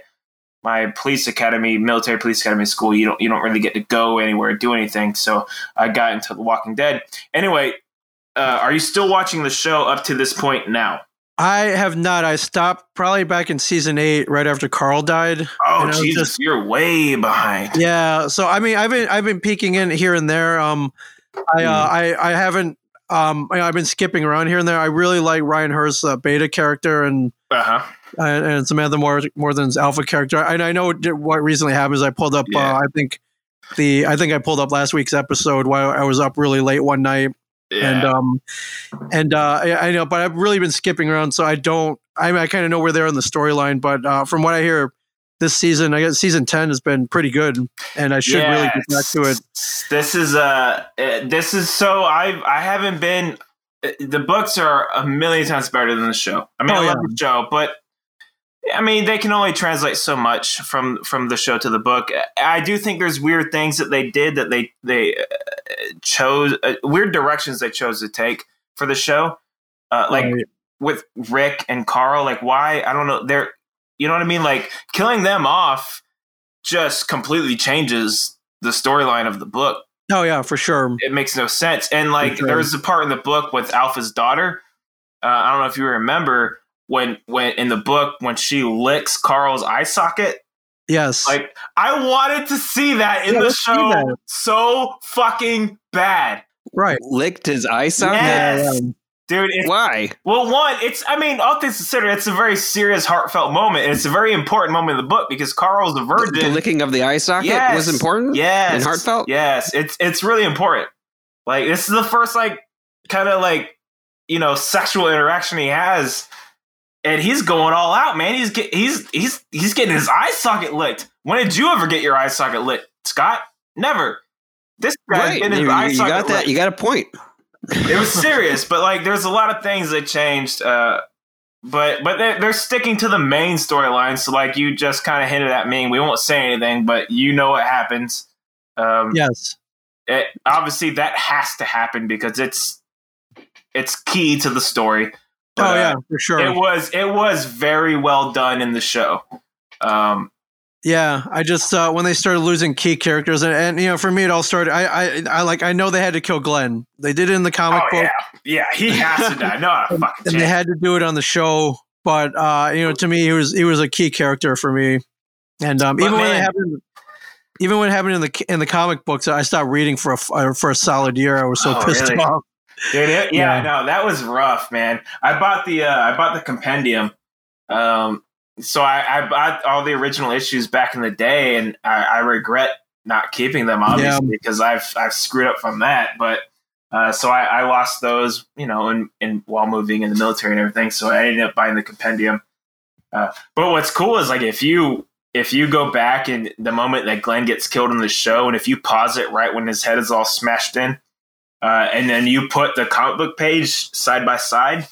my police academy, military police academy school, you don't you don't really get to go anywhere, do anything. So I got into The Walking Dead. Anyway, uh, are you still watching the show up to this point now? I have not. I stopped probably back in season eight, right after Carl died. Oh Jesus, just, you're way behind. Yeah, so I mean, I've been I've been peeking in here and there. Um, I uh, hmm. I I haven't. Um, I've been skipping around here and there. I really like Ryan Hurst's uh, beta character and uh-huh. and, and Samantha More Morton's alpha character. And I know what recently happened is I pulled up. Uh, yeah. Uh, I think the I think I pulled up last week's episode while I was up really late one night yeah. And um, and uh, I, I, know, but I've really been skipping around, so I don't. I, I kind of know where they're in the storyline, but uh, from what I hear, this season, I guess season ten has been pretty good, and I should really get back to it. This is uh, this is so I I haven't been. Uh, the books are a million times better than the show. I mean, oh, I love yeah. the show, but I mean, they can only translate so much from from the show to the book. I do think there's weird things that they did that they they uh, chose uh, weird directions they chose to take for the show. Uh, like right. with Rick and Carl, like why I don't know. They're you know what I mean. Like killing them off just completely changes the storyline of the book. Oh yeah, for sure. It makes no sense. And like sure. there's a part in the book with Alpha's daughter. Uh, I don't know if you remember when when in the book when she licks Carl's eye socket. Yes. Like I wanted to see that in yeah, the show so fucking bad. Right. Licked his eye socket? Yes. Yeah. Dude, why? Well, one, it's I mean, all things considered, it's a very serious, heartfelt moment, and it's a very important moment in the book because Carl's a virgin. The, the licking of the eye socket yes. was important. Yes, and heartfelt. Yes, it's it's really important. Like this is the first like kind of like you know sexual interaction he has and he's going all out, man. He's get, he's he's he's getting his eye socket licked. When did you ever get your eye socket lit, Scott? Never. This guy right. you, eye you socket got that. Licked. You got a point. it was <laughs> serious, but like, there's a lot of things that changed. Uh, but but they're, they're sticking to the main storyline. So like, you just kind of hinted at me. We won't say anything, but you know what happens. Um, yes. it, obviously that has to happen because it's it's key to the story. But, oh yeah, uh, for sure. It was it was very well done in the show. Um, yeah, I just uh, when they started losing key characters, and, and, you know, for me, it all started. I, I, I like. I know they had to kill Glenn. They did it in the comic oh, book. Yeah, yeah, he has to die. No, <laughs> and, and they had to do it on the show. But uh, you know, to me, he was he was a key character for me. And um, even man, when it happened, even when it happened in the in the comic books, I stopped reading for a uh, for a solid year. I was so oh, pissed really? off. Dude, it, yeah, yeah, no, that was rough, man. I bought the uh, I bought the compendium. Um, so I, I bought all the original issues back in the day, and I, I regret not keeping them, obviously, yeah. because I've I've screwed up from that. But uh, so I, I, lost those, you know, in, in while moving in the military and everything. So I ended up buying the compendium. Uh, but what's cool is like if you if you go back and the moment that Glenn gets killed in the show, and if you pause it right when his head is all smashed in, uh, and then you put the comic book page side by side,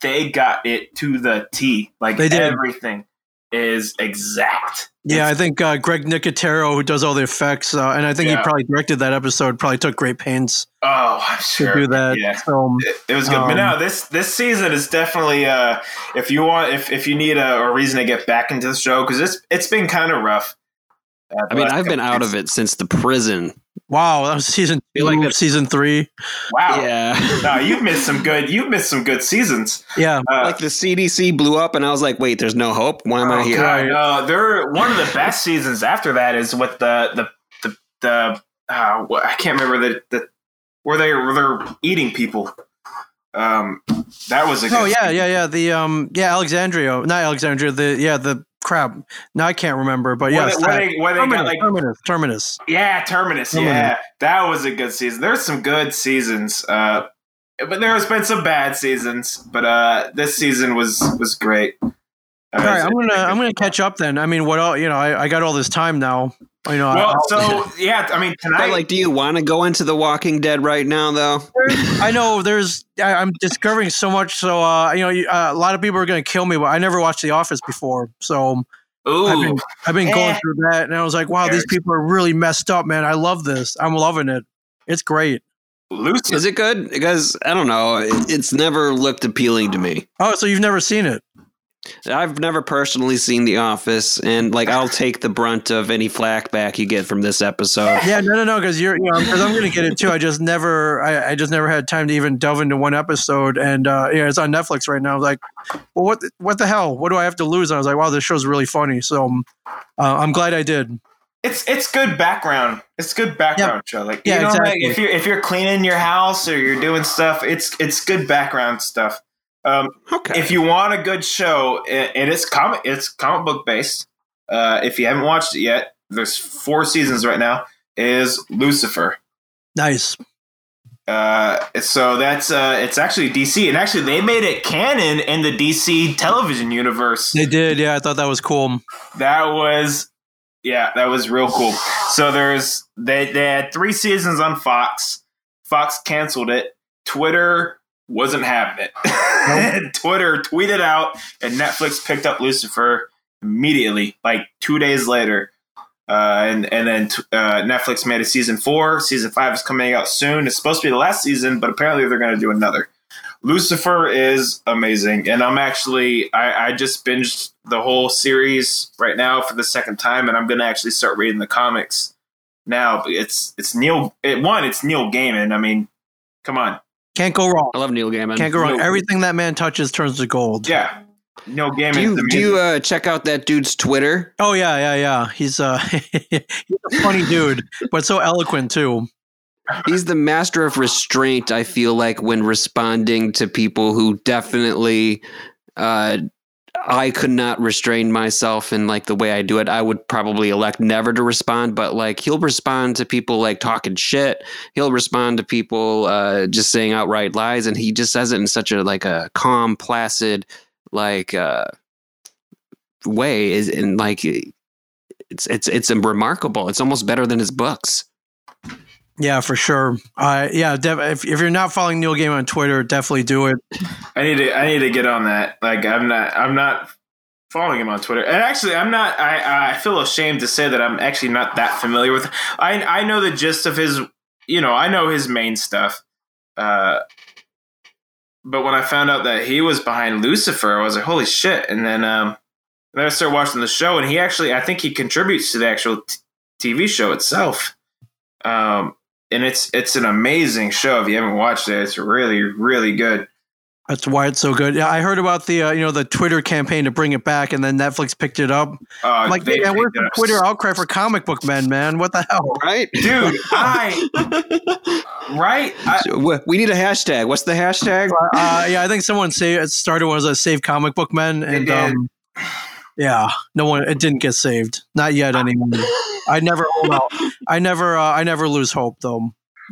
they got it to the T. Like they did. everything is exact. Yeah, it's, I think uh, Greg Nicotero, who does all the effects, uh, and I think yeah. he probably directed that episode, probably took great pains. Oh, I'm sure to do that. Yeah, so, it, it, was good. Um, but no, this this season is definitely uh, if you want if if you need a, a reason to get back into the show because it's it's been kind of rough. Uh, I mean, I've been out of it since the prison Wow, that was season two, like that, season three. Wow. Yeah. no, you've missed some good. You've missed some good seasons. Yeah. Uh, like the CDC blew up, and I was like, "Wait, there's no hope. Why am oh I here?" God, uh, they're one of the best seasons. After that is with the the the the uh, I can't remember the the where they where they're eating people. Um, that was a. oh yeah, season. yeah, yeah. The um, yeah, Alexandria, not Alexandria. The yeah, the crap. Now I can't remember, but yeah, where they, they, terminus, like terminus, terminus. Yeah, terminus, terminus. Yeah, that was a good season. There's some good seasons, uh, but there has been some bad seasons. But uh, this season was was great. Uh, all right, I'm gonna I'm gonna catch up then. I mean, what all you know? I, I got all this time now. You know, well, I'll, so <laughs> yeah, I mean, tonight, but like, do you want to go into The Walking Dead right now, though? I know there's, I'm discovering so much. So, uh, you know, uh, a lot of people are going to kill me, but I never watched The Office before, so Ooh, I've been, I've been going through that, and I was like, wow, these people are really messed up, man. I love this. I'm loving it. It's great. Lucifer. Is it good? Because I don't know, it's never looked appealing to me. Oh, so you've never seen it? I've never personally seen The Office, and like I'll take the brunt of any flack back you get from this episode. Yeah, no, no, no, because you're, you know, because I'm going to get it too. I just never, I, I, just never had time to even delve into one episode, and uh, yeah, it's on Netflix right now. I was like, well, what, the, what the hell? What do I have to lose? And I was like, wow, this show's really funny. So um, uh, I'm glad I did. It's it's good background. It's good background yeah. show. Like yeah, you know, exactly. like if you're if you're cleaning your house or you're doing stuff, it's it's good background stuff. Um, okay. If you want a good show, and it's comic, it's comic book based. Uh, if you haven't watched it yet, there's four seasons right now. Is Lucifer? Nice. Uh, so that's uh, it's actually DC, and actually they made it canon in the DC television universe. They did, yeah. I thought that was cool. That was, yeah, that was real cool. So there's they they had three seasons on Fox. Fox canceled it. Twitter wasn't having it. Nope. <laughs> Twitter tweeted out, and Netflix picked up Lucifer immediately, like two days later. Uh, and and then uh, Netflix made a season four. Season five is coming out soon. It's supposed to be the last season, but apparently they're going to do another. Lucifer is amazing, and I'm actually I, I just binged the whole series right now for the second time, and I'm going to actually start reading the comics now. It's it's Neil. It, one, it's Neil Gaiman. I mean, come on, can't go wrong. I love Neil Gaiman. Can't go wrong. Neil Everything that man touches turns to gold. Yeah. No Gaiman. Do you, do you uh, check out that dude's Twitter? Oh yeah, yeah, yeah. He's uh <laughs> he's a funny dude, but so eloquent too. He's the master of restraint. I feel like when responding to people who definitely uh, I could not restrain myself in like the way I do it. I would probably elect never to respond, but like he'll respond to people like talking shit. He'll respond to people uh, just saying outright lies, and he just says it in such a like a calm, placid, like uh, way. Is in like it's it's it's remarkable. It's almost better than his books. Yeah, for sure. Uh, yeah, def- if, if you're not following Neil Gaiman on Twitter, definitely do it. I need to I need to get on that. Like I'm not I'm not following him on Twitter. And actually, I'm not. I I feel ashamed to say that I'm actually not that familiar with. I I know the gist of his. You know, I know his main stuff. Uh, but when I found out that he was behind Lucifer, I was like, holy shit! And then um, then I started watching the show, and he actually, I think he contributes to the actual t- TV show itself. Um, and it's it's an amazing show. If you haven't watched it, it's really really good. That's why it's so good. Yeah, I heard about the uh, you know the Twitter campaign to bring it back, and then Netflix picked it up. Uh, I'm like, they man, where's picked the Twitter outcry for comic book men, man? What the hell? Right? dude. I <laughs> right. I, So, we need a hashtag. What's the hashtag? Uh, yeah, I think someone say it started one as a save comic book men, and did. um, yeah, no one it didn't get saved, not yet anyway. I never hold out. I never, uh, I never lose hope though.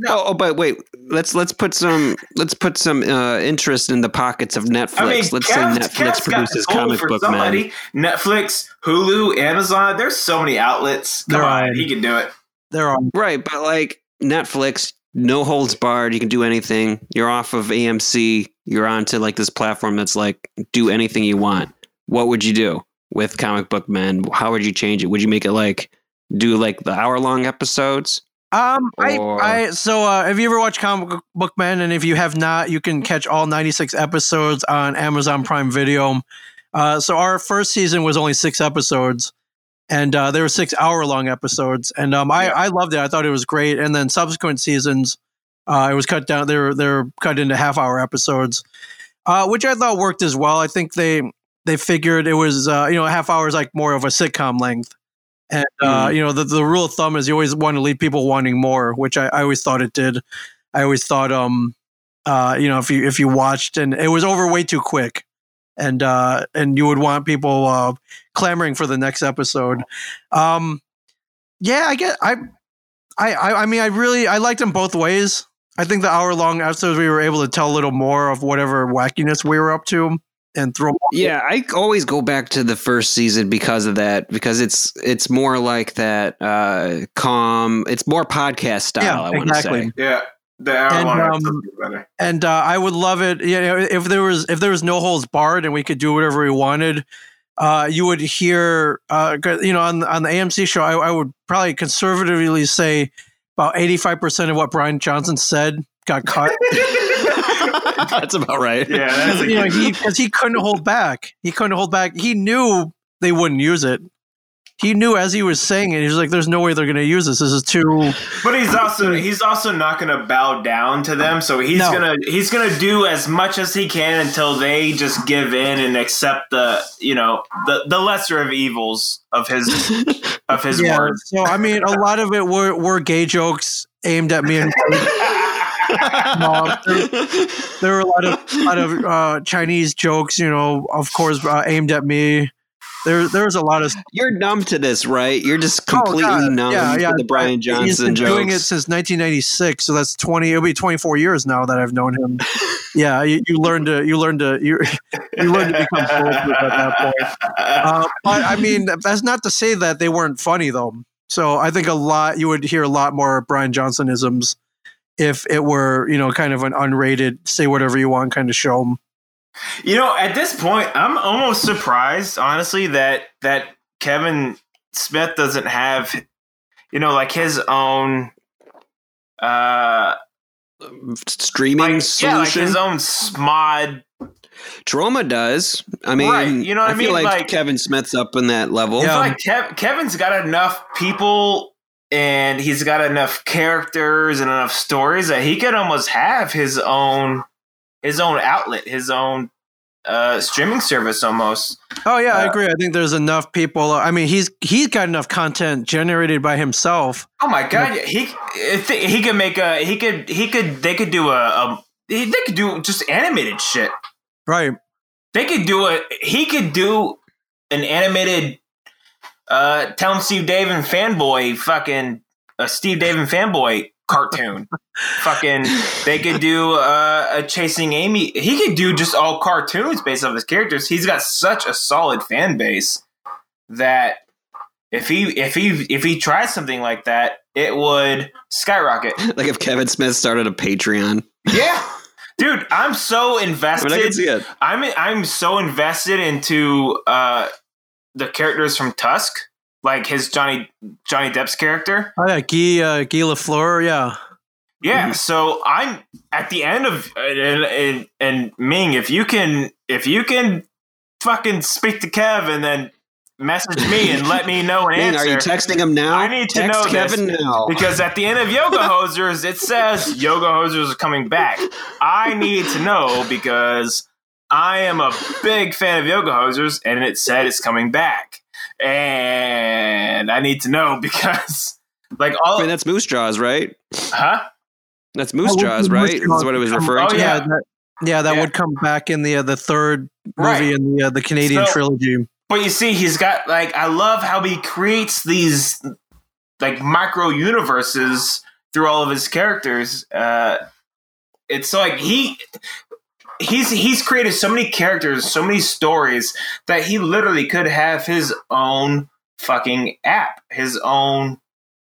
Oh, oh, but wait. Let's let's put some let's put some uh, interest in the pockets of Netflix. I mean, let's Kev- say Netflix got produces comic book somebody. men. Netflix, Hulu, Amazon. There's so many outlets. Come There on, are. he can do it. There are Right, but like Netflix, no holds barred. You can do anything. You're off of AMC. You're onto like this platform that's like do anything you want. What would you do with comic book men? How would you change it? Would you make it like do like the hour long episodes? Um, I, I, so uh, have you ever watched Comic Book Man? And if you have not, you can catch all 96 episodes on Amazon Prime Video. Uh, so our first season was only six episodes, and uh, there were six hour long episodes, and um, I, Yeah. I loved it. I thought it was great. And then subsequent seasons, uh, it was cut down. They were they were cut into half hour episodes, uh, which I thought worked as well. I think they they figured it was uh, you know a half hour is like more of a sitcom length. And uh, you know the, the rule of thumb is you always want to leave people wanting more, which I, I always thought it did. I always thought, um, uh, you know, if you if you watched and it was over way too quick, and uh, and you would want people uh, clamoring for the next episode. Um, yeah, I get I, I I I mean I really I liked them both ways. I think the hour long episodes we were able to tell a little more of whatever wackiness we were up to and throw. Yeah, I always go back to the first season because of that. Because it's it's more like that uh calm. It's more podcast style. Yeah, I want to exactly. say. Yeah, the And, um, episodes are better. and uh, I would love it. You know, if there was if there was no holds barred and we could do whatever we wanted, uh, you would hear, uh, 'cause, you know, on on the AMC show, I, I would probably conservatively say about eighty five percent of what Brian Johnson said got cut. <laughs> <laughs> That's about right. Yeah, that's you know, he because he couldn't hold back. He couldn't hold back. He knew they wouldn't use it. He knew as he was saying it, he was like, "There's no way they're going to use this. This is too." <laughs> But he's also he's also not going to bow down to them. So he's No. gonna he's gonna do as much as he can until they just give in and accept the you know the the lesser of evils of his of his <laughs> Yeah. words. So I mean, a lot of it were were gay jokes aimed at me and No, there were a lot of lot of uh, Chinese jokes, you know, of course, uh, aimed at me. There, there was a lot of <laughs> You're numb to this, right? You're just Oh, completely God. numb Yeah, yeah. to the Brian He's Johnson been jokes. doing it since 1996, so that's 20. It'll be 24 years now that I've known him. yeah, you, you learn to you learn to you you learn to become at that point. Uh, but I mean, that's not to say that they weren't funny though. So I think a lot you would hear a lot more Brian Johnsonisms if it were you know kind of an unrated say whatever you want kind of show. You know, at this point, I'm almost surprised, honestly, that that Kevin Smith doesn't have, you know, like his own, uh, Streaming like, yeah, like solution. his own smod. Troma does. I mean, Right, you know what I feel mean? like, Like- Kevin Smith's up in that level. Yeah. like Kev- Kevin's got enough people and he's got enough characters and enough stories that he could almost have his own his own outlet, his own uh, streaming service almost. Oh yeah, I Uh, agree. I think there's enough people. I mean, he's he's got enough content generated by himself. Oh my god, he I he could make a he could he could they could do a, a they could do just animated shit. Right. They could do a he could do an animated uh tell him Steve Dave and fanboy fucking a Steve Dave and fanboy cartoon. <laughs> fucking they could do uh, a chasing Amy. He could do just all cartoons based off his characters. He's got such a solid fan base that if he if he if he tries something like that, it would skyrocket. <laughs> like if Kevin Smith started a Patreon. Yeah. Dude, I'm so I invested. mean, I can see it. I'm I'm so invested into uh the characters from Tusk, like his Johnny Johnny Depp's character. Oh yeah, Guy uh, Guy Lafleur. Yeah. Yeah, so I'm at the end of and, and and Ming, if you can if you can fucking speak to Kev and then message me and let me know an <laughs> Ming, answer. are you texting him now? I need to Text know this. Kevin now. because at the end of Yoga <laughs> Hosers, it says Yoga Hosers are coming back. I need to know because I am a big fan of Yoga Hosers, and it said it's coming back, and I need to know <laughs> because, like all, I mean, that's Moose Jaws, right? huh? That's Moose Oh, Jaws, Moose right? Jaws That's what it was referring Oh, to. yeah. that, yeah, that Yeah. would come back in the uh, the third movie Right. in the uh, the Canadian So- trilogy. But you see, he's got like I love how he creates these like micro universes through all of his characters. Uh, it's like he he's he's created so many characters, so many stories that he literally could have his own fucking app, his own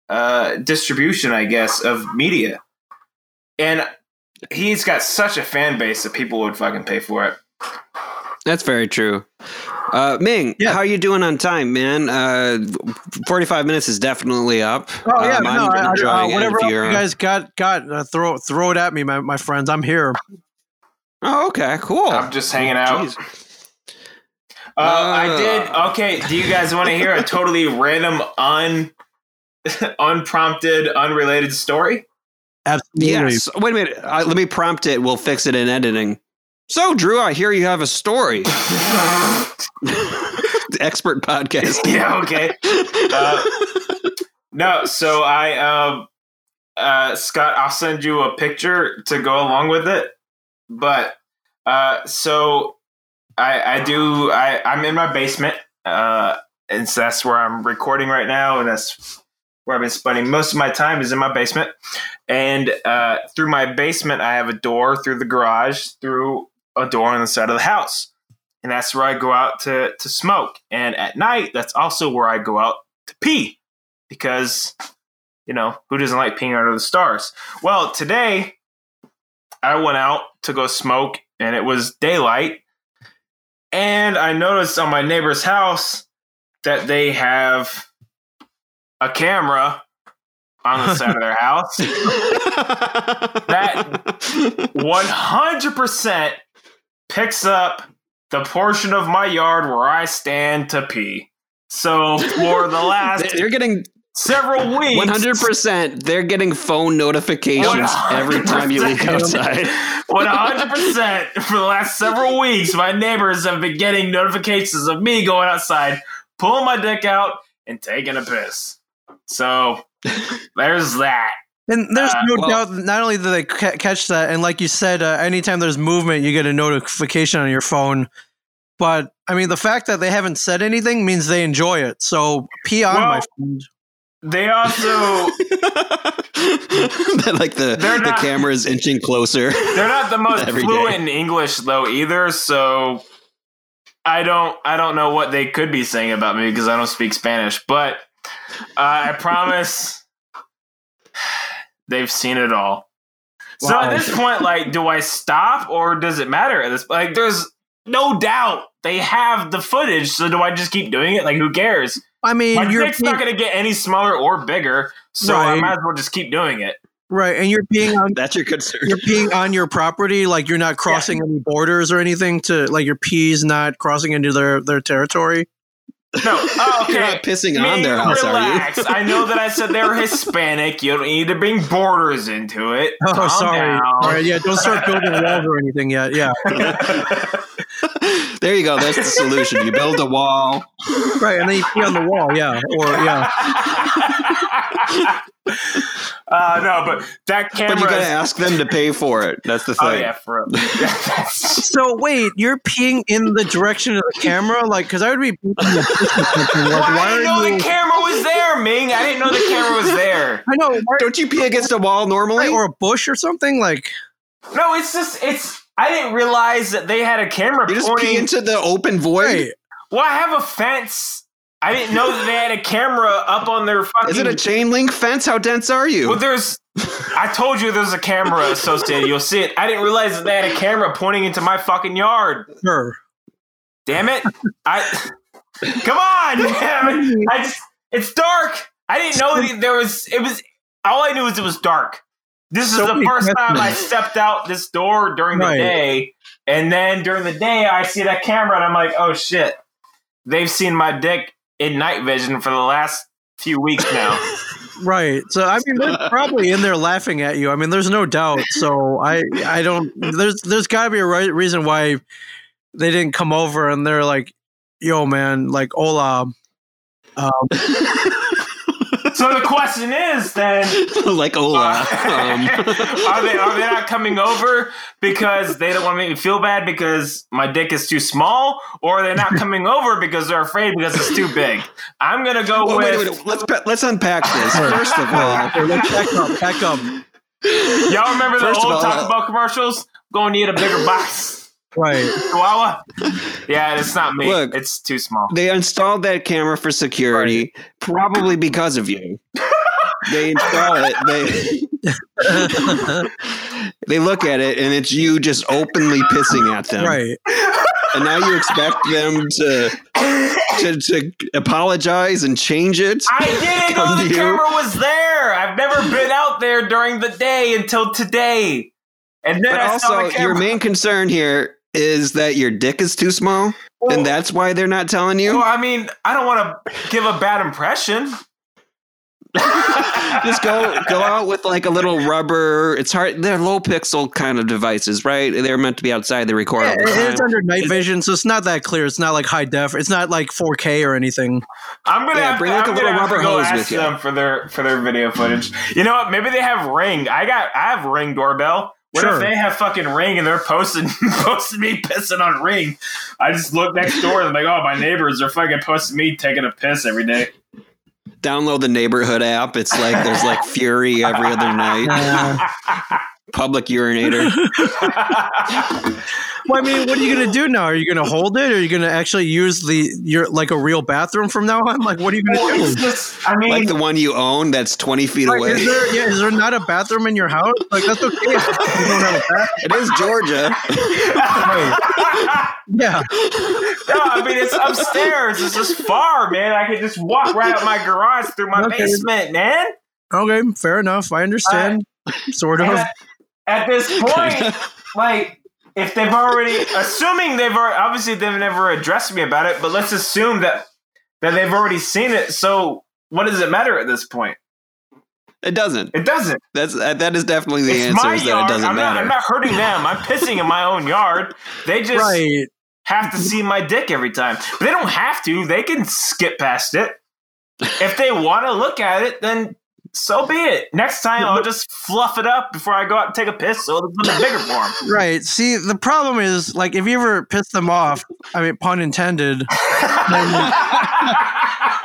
uh, distribution, I guess, of media, and he's got such a fan base that people would fucking pay for it. That's very true. Uh, Ming, Yeah. how are you doing on time, man? Uh, Forty-five minutes is definitely up. Oh yeah, Um, no, I'm I, I, enjoying uh, it whatever you're- you guys got got uh, throw throw it at me, my, my friends. I'm here. Oh, okay, cool. I'm just hanging out. Jeez. Uh, I Uh. did. Okay. Do you guys want to hear a totally random, un, <laughs> unprompted, unrelated story? Absolutely. Yes. Wait a minute. Uh, let me prompt it. We'll fix it in editing. So, Drew, I hear you have a story. <laughs> <laughs> Expert podcast. yeah. Okay. Uh, no. So I, um, uh, Scott, I'll send you a picture to go along with it. But uh, so I, I do. I, I'm in my basement, uh, and so that's where I'm recording right now, and that's where I've been spending most of my time is in my basement. And uh, through my basement, I have a door through the garage, through a door on the side of the house, and that's where I go out to to smoke. And at night, that's also where I go out to pee, because you know who doesn't like peeing under the stars? Well, today I went out to go smoke, and it was daylight, and I noticed on my neighbor's house that they have a camera on the side of their house. <laughs> that 100% picks up the portion of my yard where I stand to pee. So for the <laughs> last they're getting several weeks, one hundred percent. They're getting phone notifications every time you leave 100%. outside. 100% <laughs> for the last several weeks, my neighbors have been getting notifications of me going outside, pulling my dick out, and taking a piss. So <laughs> there's that. And there's Uh, no well- doubt. Not only do they ca- catch that, and like you said, uh, anytime there's movement, you get a notification on your phone. But I mean, the fact that they haven't said anything means they enjoy it. So pee on, Well, my friend. They also <laughs> like the They're the not- camera is inching closer. They're not the most <laughs> fluent day. in English though either, so I don't I don't know what they could be saying about me because I don't speak Spanish, but uh, I promise <sighs> they've seen it all. So at this point, like, do I stop or does it matter? At this, like, there's no doubt they have the footage. So do I just keep doing it? Like, who cares? I mean, My you're dick's not going to get any smaller or bigger, so I might as well just keep doing it. right, and you're peeing <laughs> on That's your concern. you're peeing on your property. Like you're not crossing any borders or anything. To like your pee's not crossing into their their territory. No, <laughs> oh, okay. You're not pissing on Me, their house, relax. are you? I know that I said they were Hispanic. You don't need to bring borders into it. Oh, Calm sorry. down. All right, yeah, don't start <laughs> building walls or anything yet. Yeah, there you go. That's the solution. You build a wall. right, and then you pee on the wall. Yeah, or yeah. <laughs> uh, no, but that camera. But you got to is- ask them to pay for it. That's the thing. oh yeah, for real. <laughs> So wait, you're peeing in the direction of the camera, like because I would be. peeing the bush or something, Like, Well, why I didn't are know you? the camera was there, Ming. I didn't know the camera was there. <laughs> I know, why- Don't you pee against a wall normally? or a bush or something like. No, it's just it's. I didn't realize that they had a camera you just pointing. pee into the open void. Right. well, I have a fence. I didn't know that they had a camera up on their fucking. Is it a chain link fence? How dense are you? Well, there's. I told you there's a camera <laughs> associated. You'll see it. I didn't realize that they had a camera pointing into my fucking yard. Sure. Damn it! I. Come on, <laughs> man. I just it's dark. I didn't know that there was it was all I knew was it was dark. This is So the many first time I stepped out this door during the day. And then during the day I see that camera and I'm like, oh shit. They've seen my dick in night vision for the last few weeks now. <laughs> Right. So I mean, they're probably in there laughing at you. I mean, there's no doubt. So I, I don't. There's, there's got to be a right reason why they didn't come over and they're like, "Yo, man, like, hola." Um, <laughs> so the question is then <laughs> like Ola. <laughs> Um, are they are they not coming over because they don't want to make me feel bad because my dick is too small, or are they not coming over because they're afraid because it's too big? I'm gonna go well, with wait, wait, let's let's unpack this first of all. okay, let's back up. Back up. y'all remember the First of old all, Taco Bell commercials? Going to need a bigger box, Right. <laughs> Chihuahua. Yeah, it's not me. Look. it's too small. They installed that camera for security, probably because of you. They install it. They <laughs> they look at it, and it's you just openly pissing at them. right. And now you expect them to to, to apologize and change it. I didn't <laughs> know to the you. camera was there. I've never been out there during the day until today. And then But I saw also, the camera. your main concern here is that your dick is too small, Well- and that's why they're not telling you. Well, I mean, I don't want to give a bad impression. <laughs> Just go go out with like a little rubber. It's hard. They're low pixel kind of devices, right? They're meant to be outside. They record all Yeah, the it's time. under night vision, so it's not that clear. It's not like high def. It's not like 4K or anything. I'm gonna Yeah, have bring to, like I'm a little gonna have to rubber hose with you. them for their for their video footage. You know what? Maybe they have Ring. I got I have Ring doorbell. What Sure. if they have fucking Ring and they're posting <laughs> posting me pissing on Ring? I just look next door and I'm like, oh, my neighbors are fucking posting me taking a piss every day. Download the neighborhood app. It's like there's like Fury every other night. <laughs> <laughs> Uh, Public urinator. <laughs> well, I mean, what are you gonna do now? Are you gonna hold it? Or are you gonna actually use the your like a real bathroom from now on? Like, what are you gonna Well, do? just, I mean, Like the one you own that's 20 feet Like, away. is there yeah, is there not a bathroom in your house? Like that's okay. you don't have a. It is Georgia. Yeah. no, I mean it's upstairs. It's just far, man. I could just walk right out my garage through my Okay. basement, man. Okay, fair enough. I understand. sort of. And at, at this <laughs> point, like if they've already, assuming they've already, obviously they've never addressed me about it, but let's assume that that they've already seen it. So what does it matter at this point? It doesn't. It doesn't. That's uh, that is definitely the it's answer. my Is that yard. it doesn't I'm not, matter. I'm not hurting them. I'm pissing in my own yard. They just Right. have to see my dick every time. But they don't have to. They can skip past it. If they want to look at it, then so be it. Next time, I'll just fluff it up before I go out and take a piss, so it's a bigger for 'em. <laughs> Right. See, the problem is, like, if you ever piss them off, I mean, pun intended, <laughs>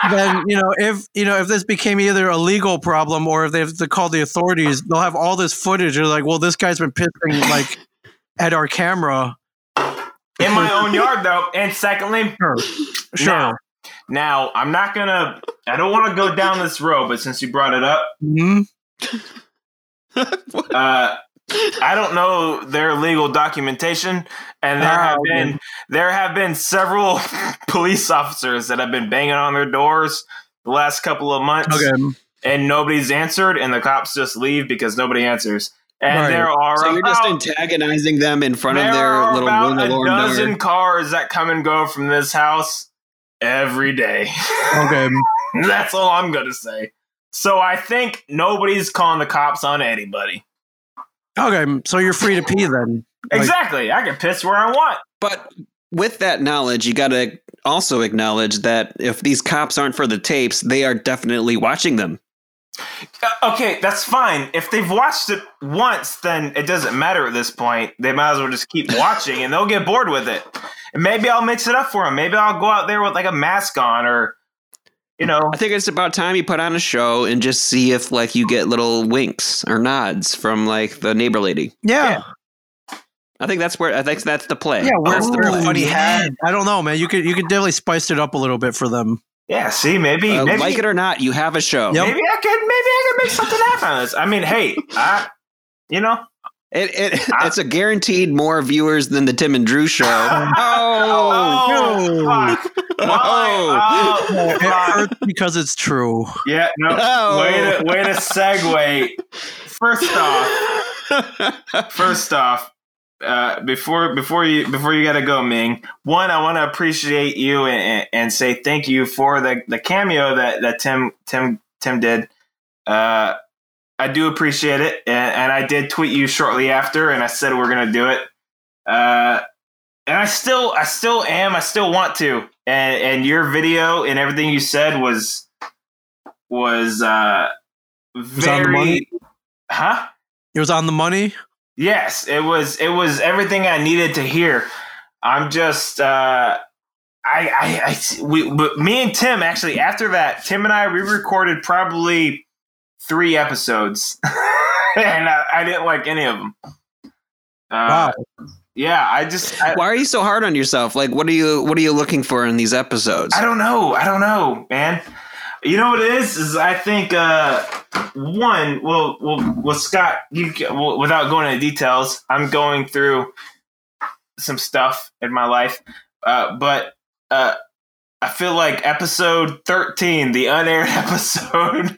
then you know, if you know, if this became either a legal problem or if they have to call the authorities, they'll have all this footage. They're like, well, this guy's been pissing like at our camera. in my own <laughs> yard, though. And secondly, Sure. Sure. Now, now I'm not gonna. I don't want to go down this road, but since you brought it up, Mhm. <laughs> uh, I don't know their legal documentation, and there Ah, have okay. been there have been several <laughs> police officers that have been banging on their doors the last couple of months, Okay. and nobody's answered, and the cops just leave because nobody answers. And Right. there are so you're about, just antagonizing them in front of their are little about window a dozen door. cars that come and go from this house every day. Okay. <laughs> That's all I'm gonna say. So I think nobody's calling the cops on anybody. Okay. So you're free to pee then. Like- exactly. I can piss where I want. But with that knowledge, you got to also acknowledge that if these cops aren't for the tapes, they are definitely watching them. Uh, okay, that's fine. If they've watched it once, then it doesn't matter at this point. They might as well just keep watching, and they'll get bored with it. And maybe I'll mix it up for them. Maybe I'll go out there with like a mask on, or you know, I think it's about time you put on a show and just see if like you get little winks or nods from like the neighbor lady. Yeah. I think that's where I think that's the play. Yeah. Wear That's the play. funny hat. I don't know, man. You could you could definitely spice it up a little bit for them. Yeah. See, maybe, Uh, maybe, like it or not, you have a show. Yep. maybe I could, maybe I could make something happen on this. I mean, hey, I, you know, It, it it's a guaranteed more viewers than the Tim and Drew show. <laughs> oh, no. fuck. Why? Oh. Oh, It because it's true. yeah, no. Oh. Way to way to segue. First off, <laughs> first off, uh, before before you before you gotta go, Ming. One, I want to appreciate you and, and say thank you for the the cameo that that Tim Tim Tim did. Uh, I do appreciate it, and, and I did tweet you shortly after, and I said we're gonna do it. Uh, and I still I still am. I still want to. And and your video and everything you said was was uh was very money? huh It was on the money. Yes, it was. It was everything I needed to hear. I'm just. Uh, I, I, I, we, but me and Tim actually after that, Tim and I we recorded probably three episodes, <laughs> and I, I didn't like any of them. Uh, Wow. Yeah, I just. I, Why are you so hard on yourself? Like, what are you what are you looking for in these episodes? I don't know. I don't know, man. You know what it is? Is I think uh, one. Well, well, well, Scott. You well, without going into details, I'm going through some stuff in my life, uh, but uh, I feel like episode 13, the unaired <laughs> episode.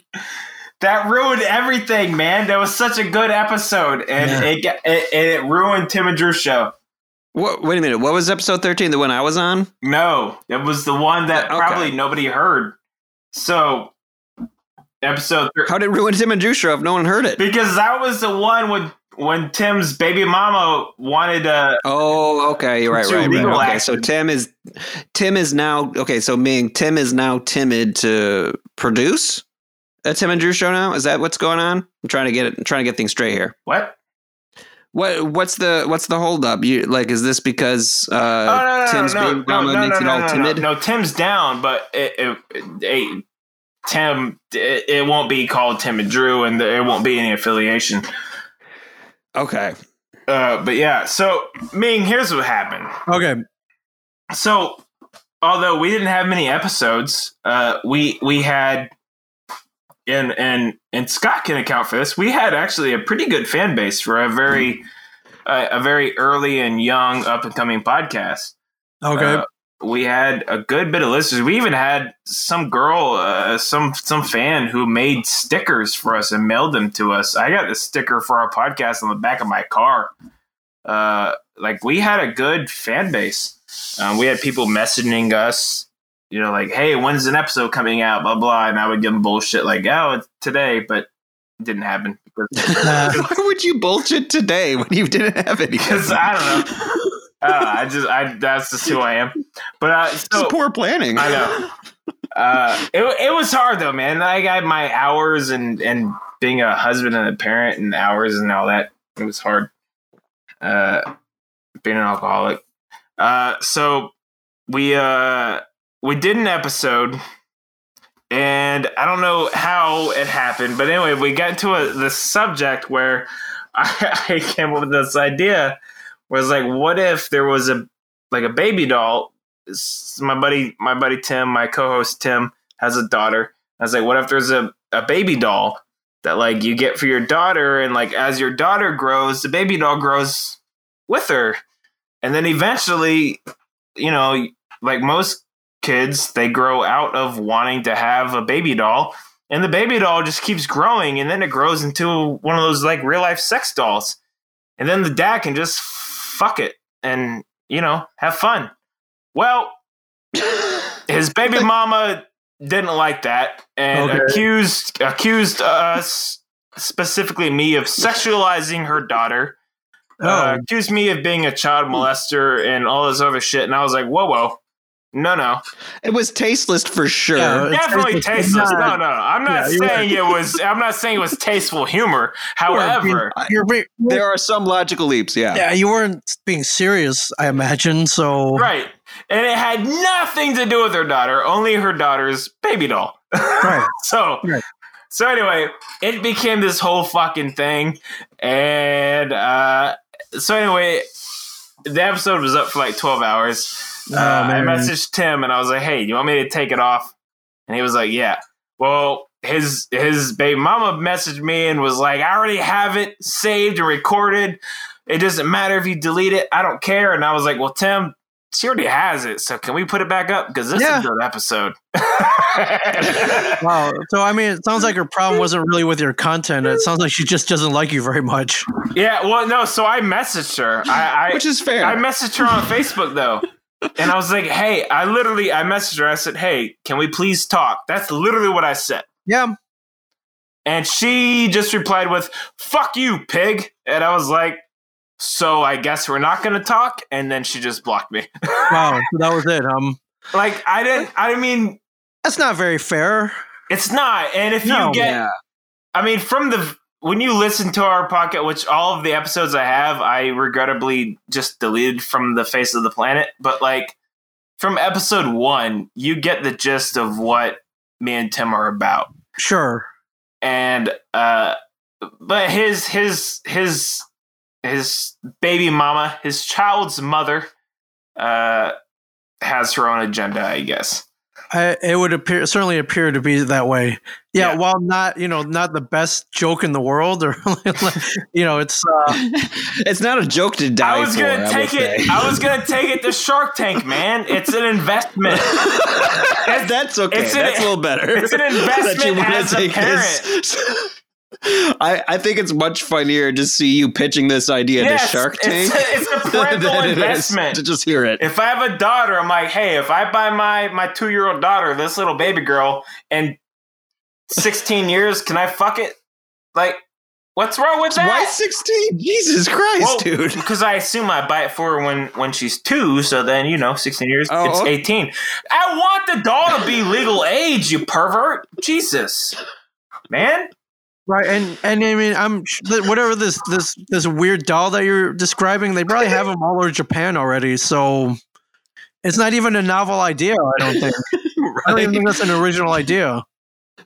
That ruined everything, man. That was such a good episode, and Yeah. it, got- it it ruined Tim and Drew's show. What, wait a minute. What was episode thirteen? The one I was on? No, it was the one that Okay. probably nobody heard. So, episode thir- How did it ruin Tim and Drew show if no one heard it? because that was the one when when Tim's baby mama wanted to. Oh, okay. You're right. Right. right. Okay. So. Tim is Tim is now okay. So Ming Tim is now timid to produce a Tim and Drew show now. Is that what's going on? I'm trying to get it. I'm trying to get things straight here. What? What what's the what's the holdup? You like is this because uh, oh no no Tim's no baby mama makes it all timid? no, Tim's down, but it, it, it, Tim it, it won't be called Tim and Drew, and there won't be any affiliation. Okay. Uh, but yeah, so Ming, here's what happened. Okay. so although we didn't have many episodes uh we we had and and and scott can account for this we had actually a pretty good fan base for a very uh, a very early and young up and coming podcast Okay. We had a good bit of listeners we even had some girl uh, some some fan who made stickers for us and mailed them to us i got the sticker for our podcast on the back of my car uh like we had a good fan base um, we had people messaging us, you know, like, "Hey, when's an episode coming out?" Blah blah, and I would give them bullshit like, "Oh, it's today," but it didn't happen because, <laughs> Why would you bullshit today when you didn't have any? <laughs> because I don't know. Uh, I just, I that's just who I am. But uh, It's so poor planning. I know. Uh, it it was hard though, man. I got my hours and and being a husband and a parent and hours and all that. It was hard. Uh, being an alcoholic. Uh, so we uh we did an episode, and I don't know how it happened, but anyway, we got into a the subject where I, <laughs> I came up with this idea. Was like, what if there was a like a baby doll my buddy my buddy Tim, my co-host Tim has a daughter. I was like, what if there's a, a baby doll that like you get for your daughter and like as your daughter grows, the baby doll grows with her. And then eventually, you know, like most kids, they grow out of wanting to have a baby doll. And the baby doll just keeps growing and then it grows into one of those like real life sex dolls. And then the dad can just fuck it and, you know, have fun. Well, <laughs> his baby mama didn't like that and Okay. accused accused us specifically me of sexualizing her daughter uh, Oh. accused me of being a child molester and all this other shit and i was like whoa whoa no no It was tasteless for sure. Yeah, It's definitely tasteless. tasteless It's no no i'm not Yeah, you're saying it was i'm not saying it was tasteful humor however <laughs> you're being, there are some logical leaps. Yeah. yeah, you weren't being serious, I imagine. So right and it had nothing to do with her daughter only her daughter's baby doll Right. <laughs> so Right. so anyway it became this whole fucking thing and uh so anyway the episode was up for like 12 hours Oh, uh, I messaged Tim and I was like, "Hey, you want me to take it off?" And he was like, "Yeah." Well, his his baby mama messaged me and was like, "I already have it saved and recorded. It doesn't matter if you delete it. I don't care." And I was like, "Well, Tim, she already has it. So can we put it back up? Because this Yeah. is a good episode. <laughs> <laughs> Wow. So I mean, it sounds like her problem wasn't really with your content. It sounds like she just doesn't like you very much. yeah. Well, no. So I messaged her. I, I Which is fair. I messaged her on Facebook though. And I was like, hey, I literally I messaged her. I said, hey, can we please talk? That's literally what I said. Yeah. And she just replied with, fuck you, pig. And I was like, so I guess we're not gonna talk. And then she just blocked me. <laughs> Wow. So that was it. Um, like I didn't I mean, that's not very fair. it's not. And if No. you get yeah. I mean, from the when you listen to our podcast, which all of the episodes I have, I regrettably just deleted from the face of the planet. But like from episode one, you get the gist of what me and Tim are about. Sure. And uh but his his his his baby mama, his child's mother, uh has her own agenda, I guess. I, it would appear certainly appear to be that way. Yeah, Yeah. while not you know not the best joke in the world, or <laughs> you know it's uh, <laughs> It's not a joke to die I was for. gonna I take will it. say. I was gonna take it to Shark Tank, man. It's an investment. <laughs> That's okay. it's an- That's a little better. it's an investment That you wanna as a this. I, I think it's much funnier to see you pitching this idea Yes, to Shark Tank a- it's a parental <laughs> than it is investment. to just hear it. If I have a daughter, I'm like, hey, if I buy my my two year old daughter this little baby girl in 16 years, can I fuck it? Like, what's wrong with that? Why 16? Jesus Christ, Well, dude. <laughs> Because I assume I buy it for her when when she's two, so then you know, 16 years, Oh, it's okay. 18. I want the doll to be legal age, you pervert. Jesus, man. Right. And and I mean I'm whatever this this this weird doll that you're describing, they probably have them all over Japan already. So it's not even a novel idea. I don't think. <laughs> I don't even think that's an original idea.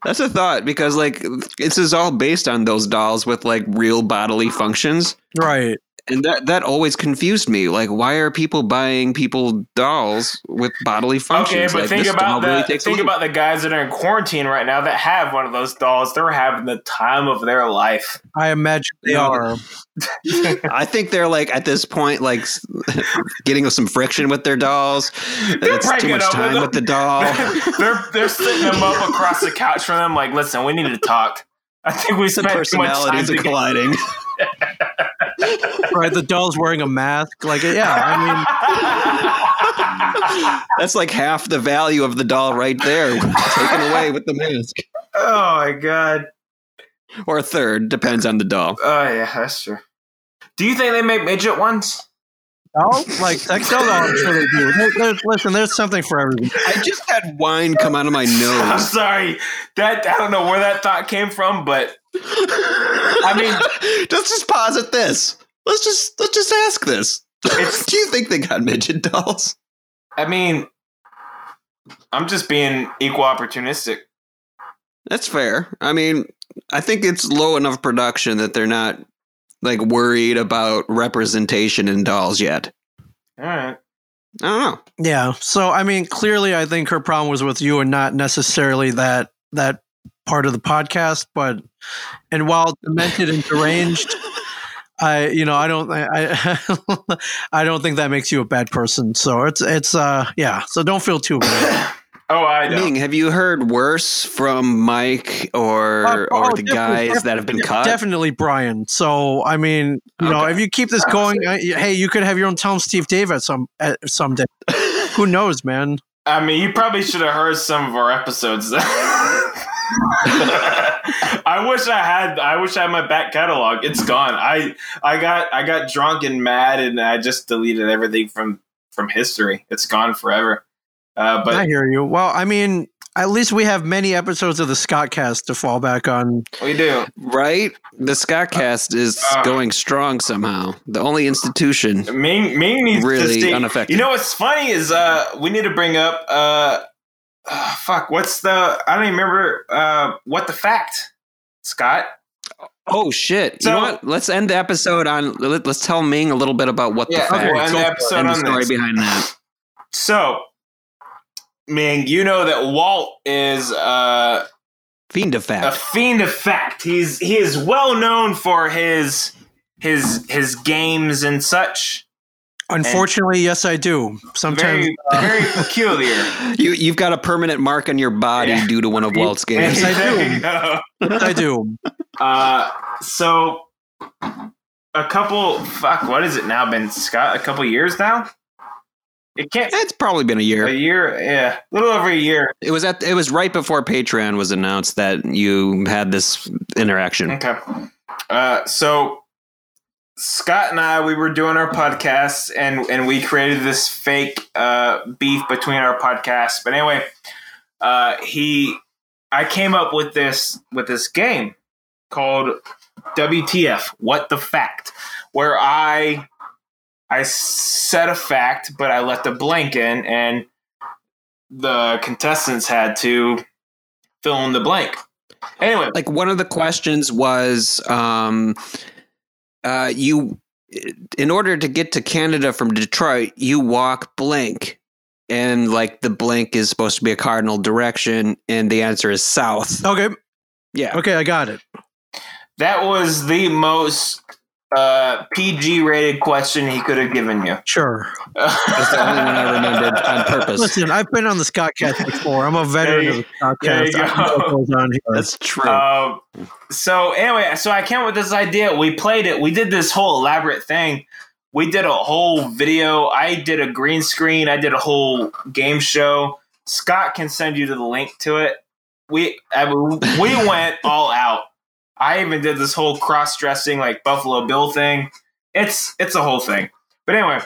That's a thought because like this is all based on those dolls with like real bodily functions. Right. And that that always confused me. Like, why are people buying people dolls with bodily functions? Okay, but like, think about the really think about the guys that are in quarantine right now that have one of those dolls. They're having the time of their life. I imagine they Yeah. are. <laughs> I think they're like at this point, like <laughs> getting some friction with their dolls. They're It's too much up with time with the doll. <laughs> they're they're sitting them up across the couch from them. Like, listen, we need to talk. I think we spent too much time personalities are colliding. <laughs> Right. The doll's wearing a mask. Like yeah. I mean. That's like half the value of the doll right there, <laughs> taken away with the mask, oh my god. or a third depends on the doll. Oh yeah, that's true. Do you think they make midget ones? No, like sex dolls. Oh, I'm sure they do. There- there's- listen, there's something for everyone. I just had wine come out of my nose. <laughs> I'm nose. sorry. That I don't know where that thought came from, but I mean- <laughs> let's just pause at this. Let's just let's just ask this. <laughs> Do you think they got midget dolls? I mean, I'm just being equal opportunistic. That's fair. I mean, I think it's low enough production that they're not like worried about representation in dolls yet. All right. I don't know. Yeah. So I mean, clearly, I think her problem was with you and not necessarily that that part of the podcast. But and while demented and deranged, <laughs> I you know I don't I <laughs> I don't think that makes you a bad person. So it's it's uh yeah. So don't feel too bad. <coughs> Oh, I know. Ming, have you heard worse from Mike or Uh, oh, or the guys that have been cut? Definitely Brian. So I mean, you know, if you keep this going, uh, hey, you could have your own Tom Steve Dave at some at someday. <laughs> Who knows, man? I mean, you probably should have heard some of our episodes. <laughs> I wish I had. I wish I had my back catalog. It's gone. I I got I got drunk and mad, and I just deleted everything from from history. It's gone forever. Uh, I hear you. Well, I mean, at least we have many episodes of the Scottcast to fall back on. we do. right? The Scottcast is Uh, going strong somehow. The only institution. Ming Ming needs to Really stay. unaffected. You know what's funny is uh we need to bring up uh, uh fuck what's the I don't even remember uh what the fact Scott. Oh shit! So- you know what? Let's end the episode on. Let, us tell Ming a little bit about what Yeah, the fact we'll end the and episode the on story this. behind that. So Ming, you know that Walt is uh Fiend of a fiend of fact. He's he is well known for his his his games and such. Unfortunately, yes, I do. Sometimes Very, very <laughs> peculiar. You you've got a permanent mark on your body Yeah. due to one of Walt's games. Yes, I do. There you go. yes, I do. Uh, so a couple. Fuck, what has it now been, Scott? A couple years now. It can't. It's probably been a year. A year. yeah, a little over a year. It was at it was right before Patreon was announced that you had this interaction. Okay. Uh, so Scott and I, we were doing our podcasts, and and we created this fake uh, beef between our podcasts. But anyway, uh, he, I came up with this with this game called WTF? What the fact? Where I I said a fact, but I left a blank in, and the contestants had to fill in the blank. Anyway, Like one of the questions was, um, uh, you, in order to get to Canada from Detroit, you walk blank, and like the blank is supposed to be a cardinal direction, and the answer is south. Okay, Yeah. okay, I got it. That was the most uh, PG rated question he could have given you. Sure. <laughs> That's the only one I remembered on purpose. Listen, I've been on the Scottcast before. I'm a veteran of the there you Scottcast. I know what go. goes on here. That's true. Um, so anyway, so I came up with this idea. We played it. We did this whole elaborate thing. We did a whole video. I did a green screen. I did a whole game show. Scott can send you to the link to it. We I, we <laughs> went all out. I even did this whole cross dressing like Buffalo Bill thing. It's it's a whole thing. But anyway,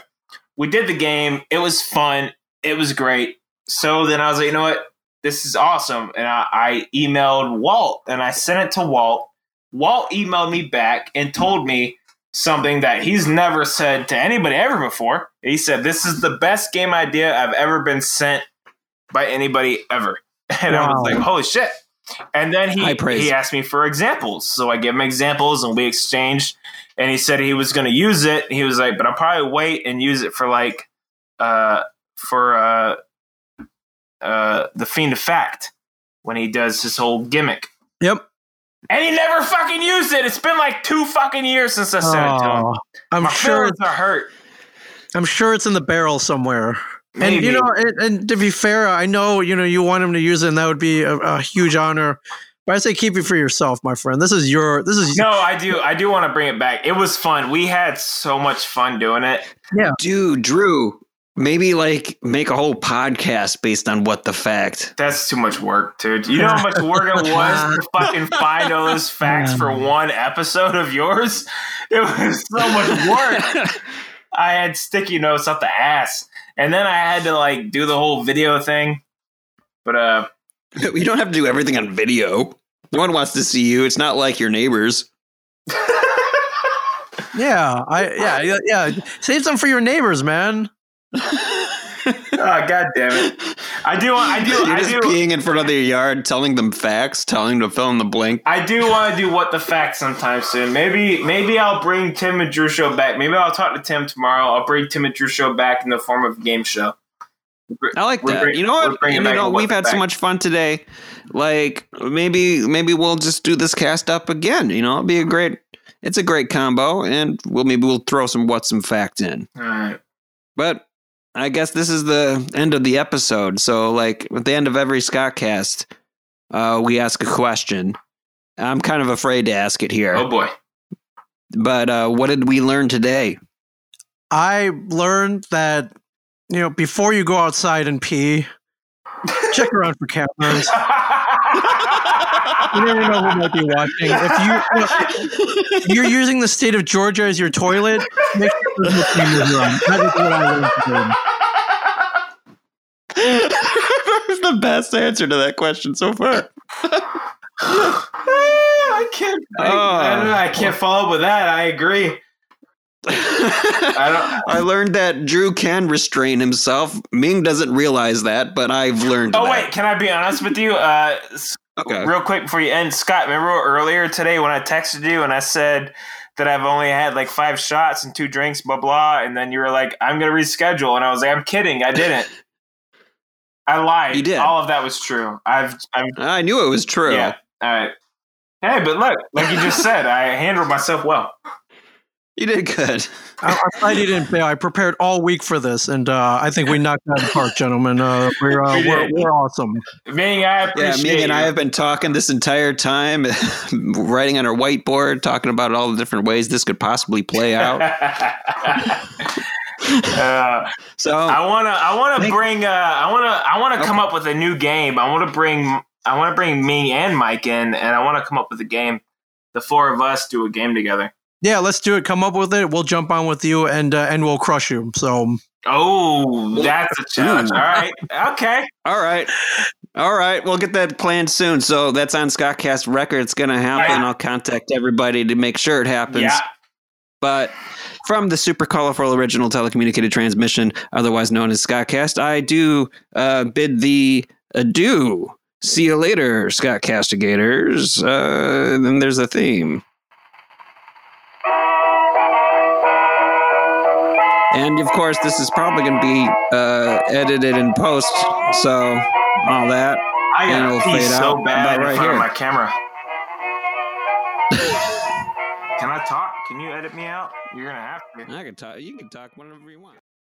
we did the game. It was fun. It was great. So then I was like, you know what? This is awesome. And I, I emailed Walt and I sent it to Walt. Walt emailed me back and told me something that he's never said to anybody ever before. He said, This is the best game idea I've ever been sent by anybody ever. <laughs> And I was like, Holy shit. And then he he asked me for examples. So I gave him examples and we exchanged. And he said he was going to use it. He was like, but I'll probably wait and use it for like, uh, for uh, uh, the Fiend of Fact when he does his whole gimmick. Yep. And he never fucking used it. It's been like two fucking years since I sent it to him. Oh, I'm My sure. feelings are hurt. I'm sure it's in the barrel somewhere. And you know, and, and to be fair, I know you know you want him to use it, and that would be a, a huge honor. But I say keep it for yourself, my friend. This is your. This is no, I do. I do want to bring it back. It was fun. We had so much fun doing it. Yeah, Dude, Drew, maybe like make a whole podcast based on what the fact. That's too much work, dude. You know how much work it <laughs> was to fucking find all those <laughs> facts for one episode of yours? It was so much work. <laughs> I had sticky notes up the ass. And then I had to like do the whole video thing. But uh <laughs> We don't have to do everything on video. No one wants to see you. It's not like your neighbors. <laughs> yeah, I yeah yeah yeah. Save some for your neighbors, man. <laughs> oh god damn it. I do I do You're I just do peeing in front of their yard, telling them facts, telling them to fill in the blank. I do want to do what the facts sometime soon. Maybe maybe I'll bring Tim and Drew show back. Maybe I'll talk to Tim tomorrow. I'll bring Tim and Drew show back in the form of a game show. I like We're that. bring- you know we're what? bringing You back know, what we've the had so much fun today. Like maybe maybe we'll just do this cast up again. You know, it'll be a great. It's a great combo, and we'll maybe we'll throw some what's some fact in. All right. But I guess this is the end of the episode. So, like at the end of every Scottcast, uh, we ask a question. I'm kind of afraid to ask it here, Oh boy. but uh, what did we learn today? I learned that you know before you go outside and pee, check around for cameras. You never know who might be watching. If you you know, if you're using the state of Georgia as your toilet, make sure there's no cameras around. That is what I learned today. that was the best answer to that question so far. I can't. I, I don't know. I can't follow up with that. I agree. I <laughs> I learned that Drew can restrain himself. Ming doesn't realize that, but I've learned. Oh that. wait, can I be honest with you? Uh, okay. real quick before you end, Scott. Remember earlier today when I texted you and I said that I've only had like five shots and two drinks, blah blah, and then you were like, "I'm gonna reschedule," and I was like, "I'm kidding, I didn't." <laughs> I lied. You did. All of that was true. I've, I've, I knew it was true. yeah. All right. Hey, but look, like you just <laughs> said, I handled myself well. You did good. I, I'm glad you didn't fail. I prepared all week for this, and uh, I think we knocked it out the park, gentlemen. Uh, <laughs> we're, uh, We we're we're awesome. Ming, I appreciate Yeah, appreciate Ming and I have been talking this entire time, <laughs> writing on our whiteboard, talking about all the different ways this could possibly play out. Uh, So I wanna, I wanna Thank- bring, uh, I wanna, I wanna come up with a new game. I wanna bring, I wanna bring Ming and Mike in, and I wanna come up with a game. The four of us do a game together. Yeah, let's do it. Come up with it. We'll jump on with you, and uh, and we'll crush you. So Oh, that's a challenge. All right, okay. All right. All right. We'll get that planned soon. So that's on Scottcast Record. It's going to happen. Yeah. I'll contact everybody to make sure it happens. Yeah. But from the super colorful original telecommunicated transmission, otherwise known as Scottcast, I do uh, bid thee adieu. See you later, Scott Castigators. Uh, then there's a theme. And of course, this is probably going to be uh, edited in post, so all that. I And got it'll fade so out bad about in right front here. of my camera. <laughs> Can I talk? Can you edit me out? You're gonna have to. I can talk. You can talk whenever you want.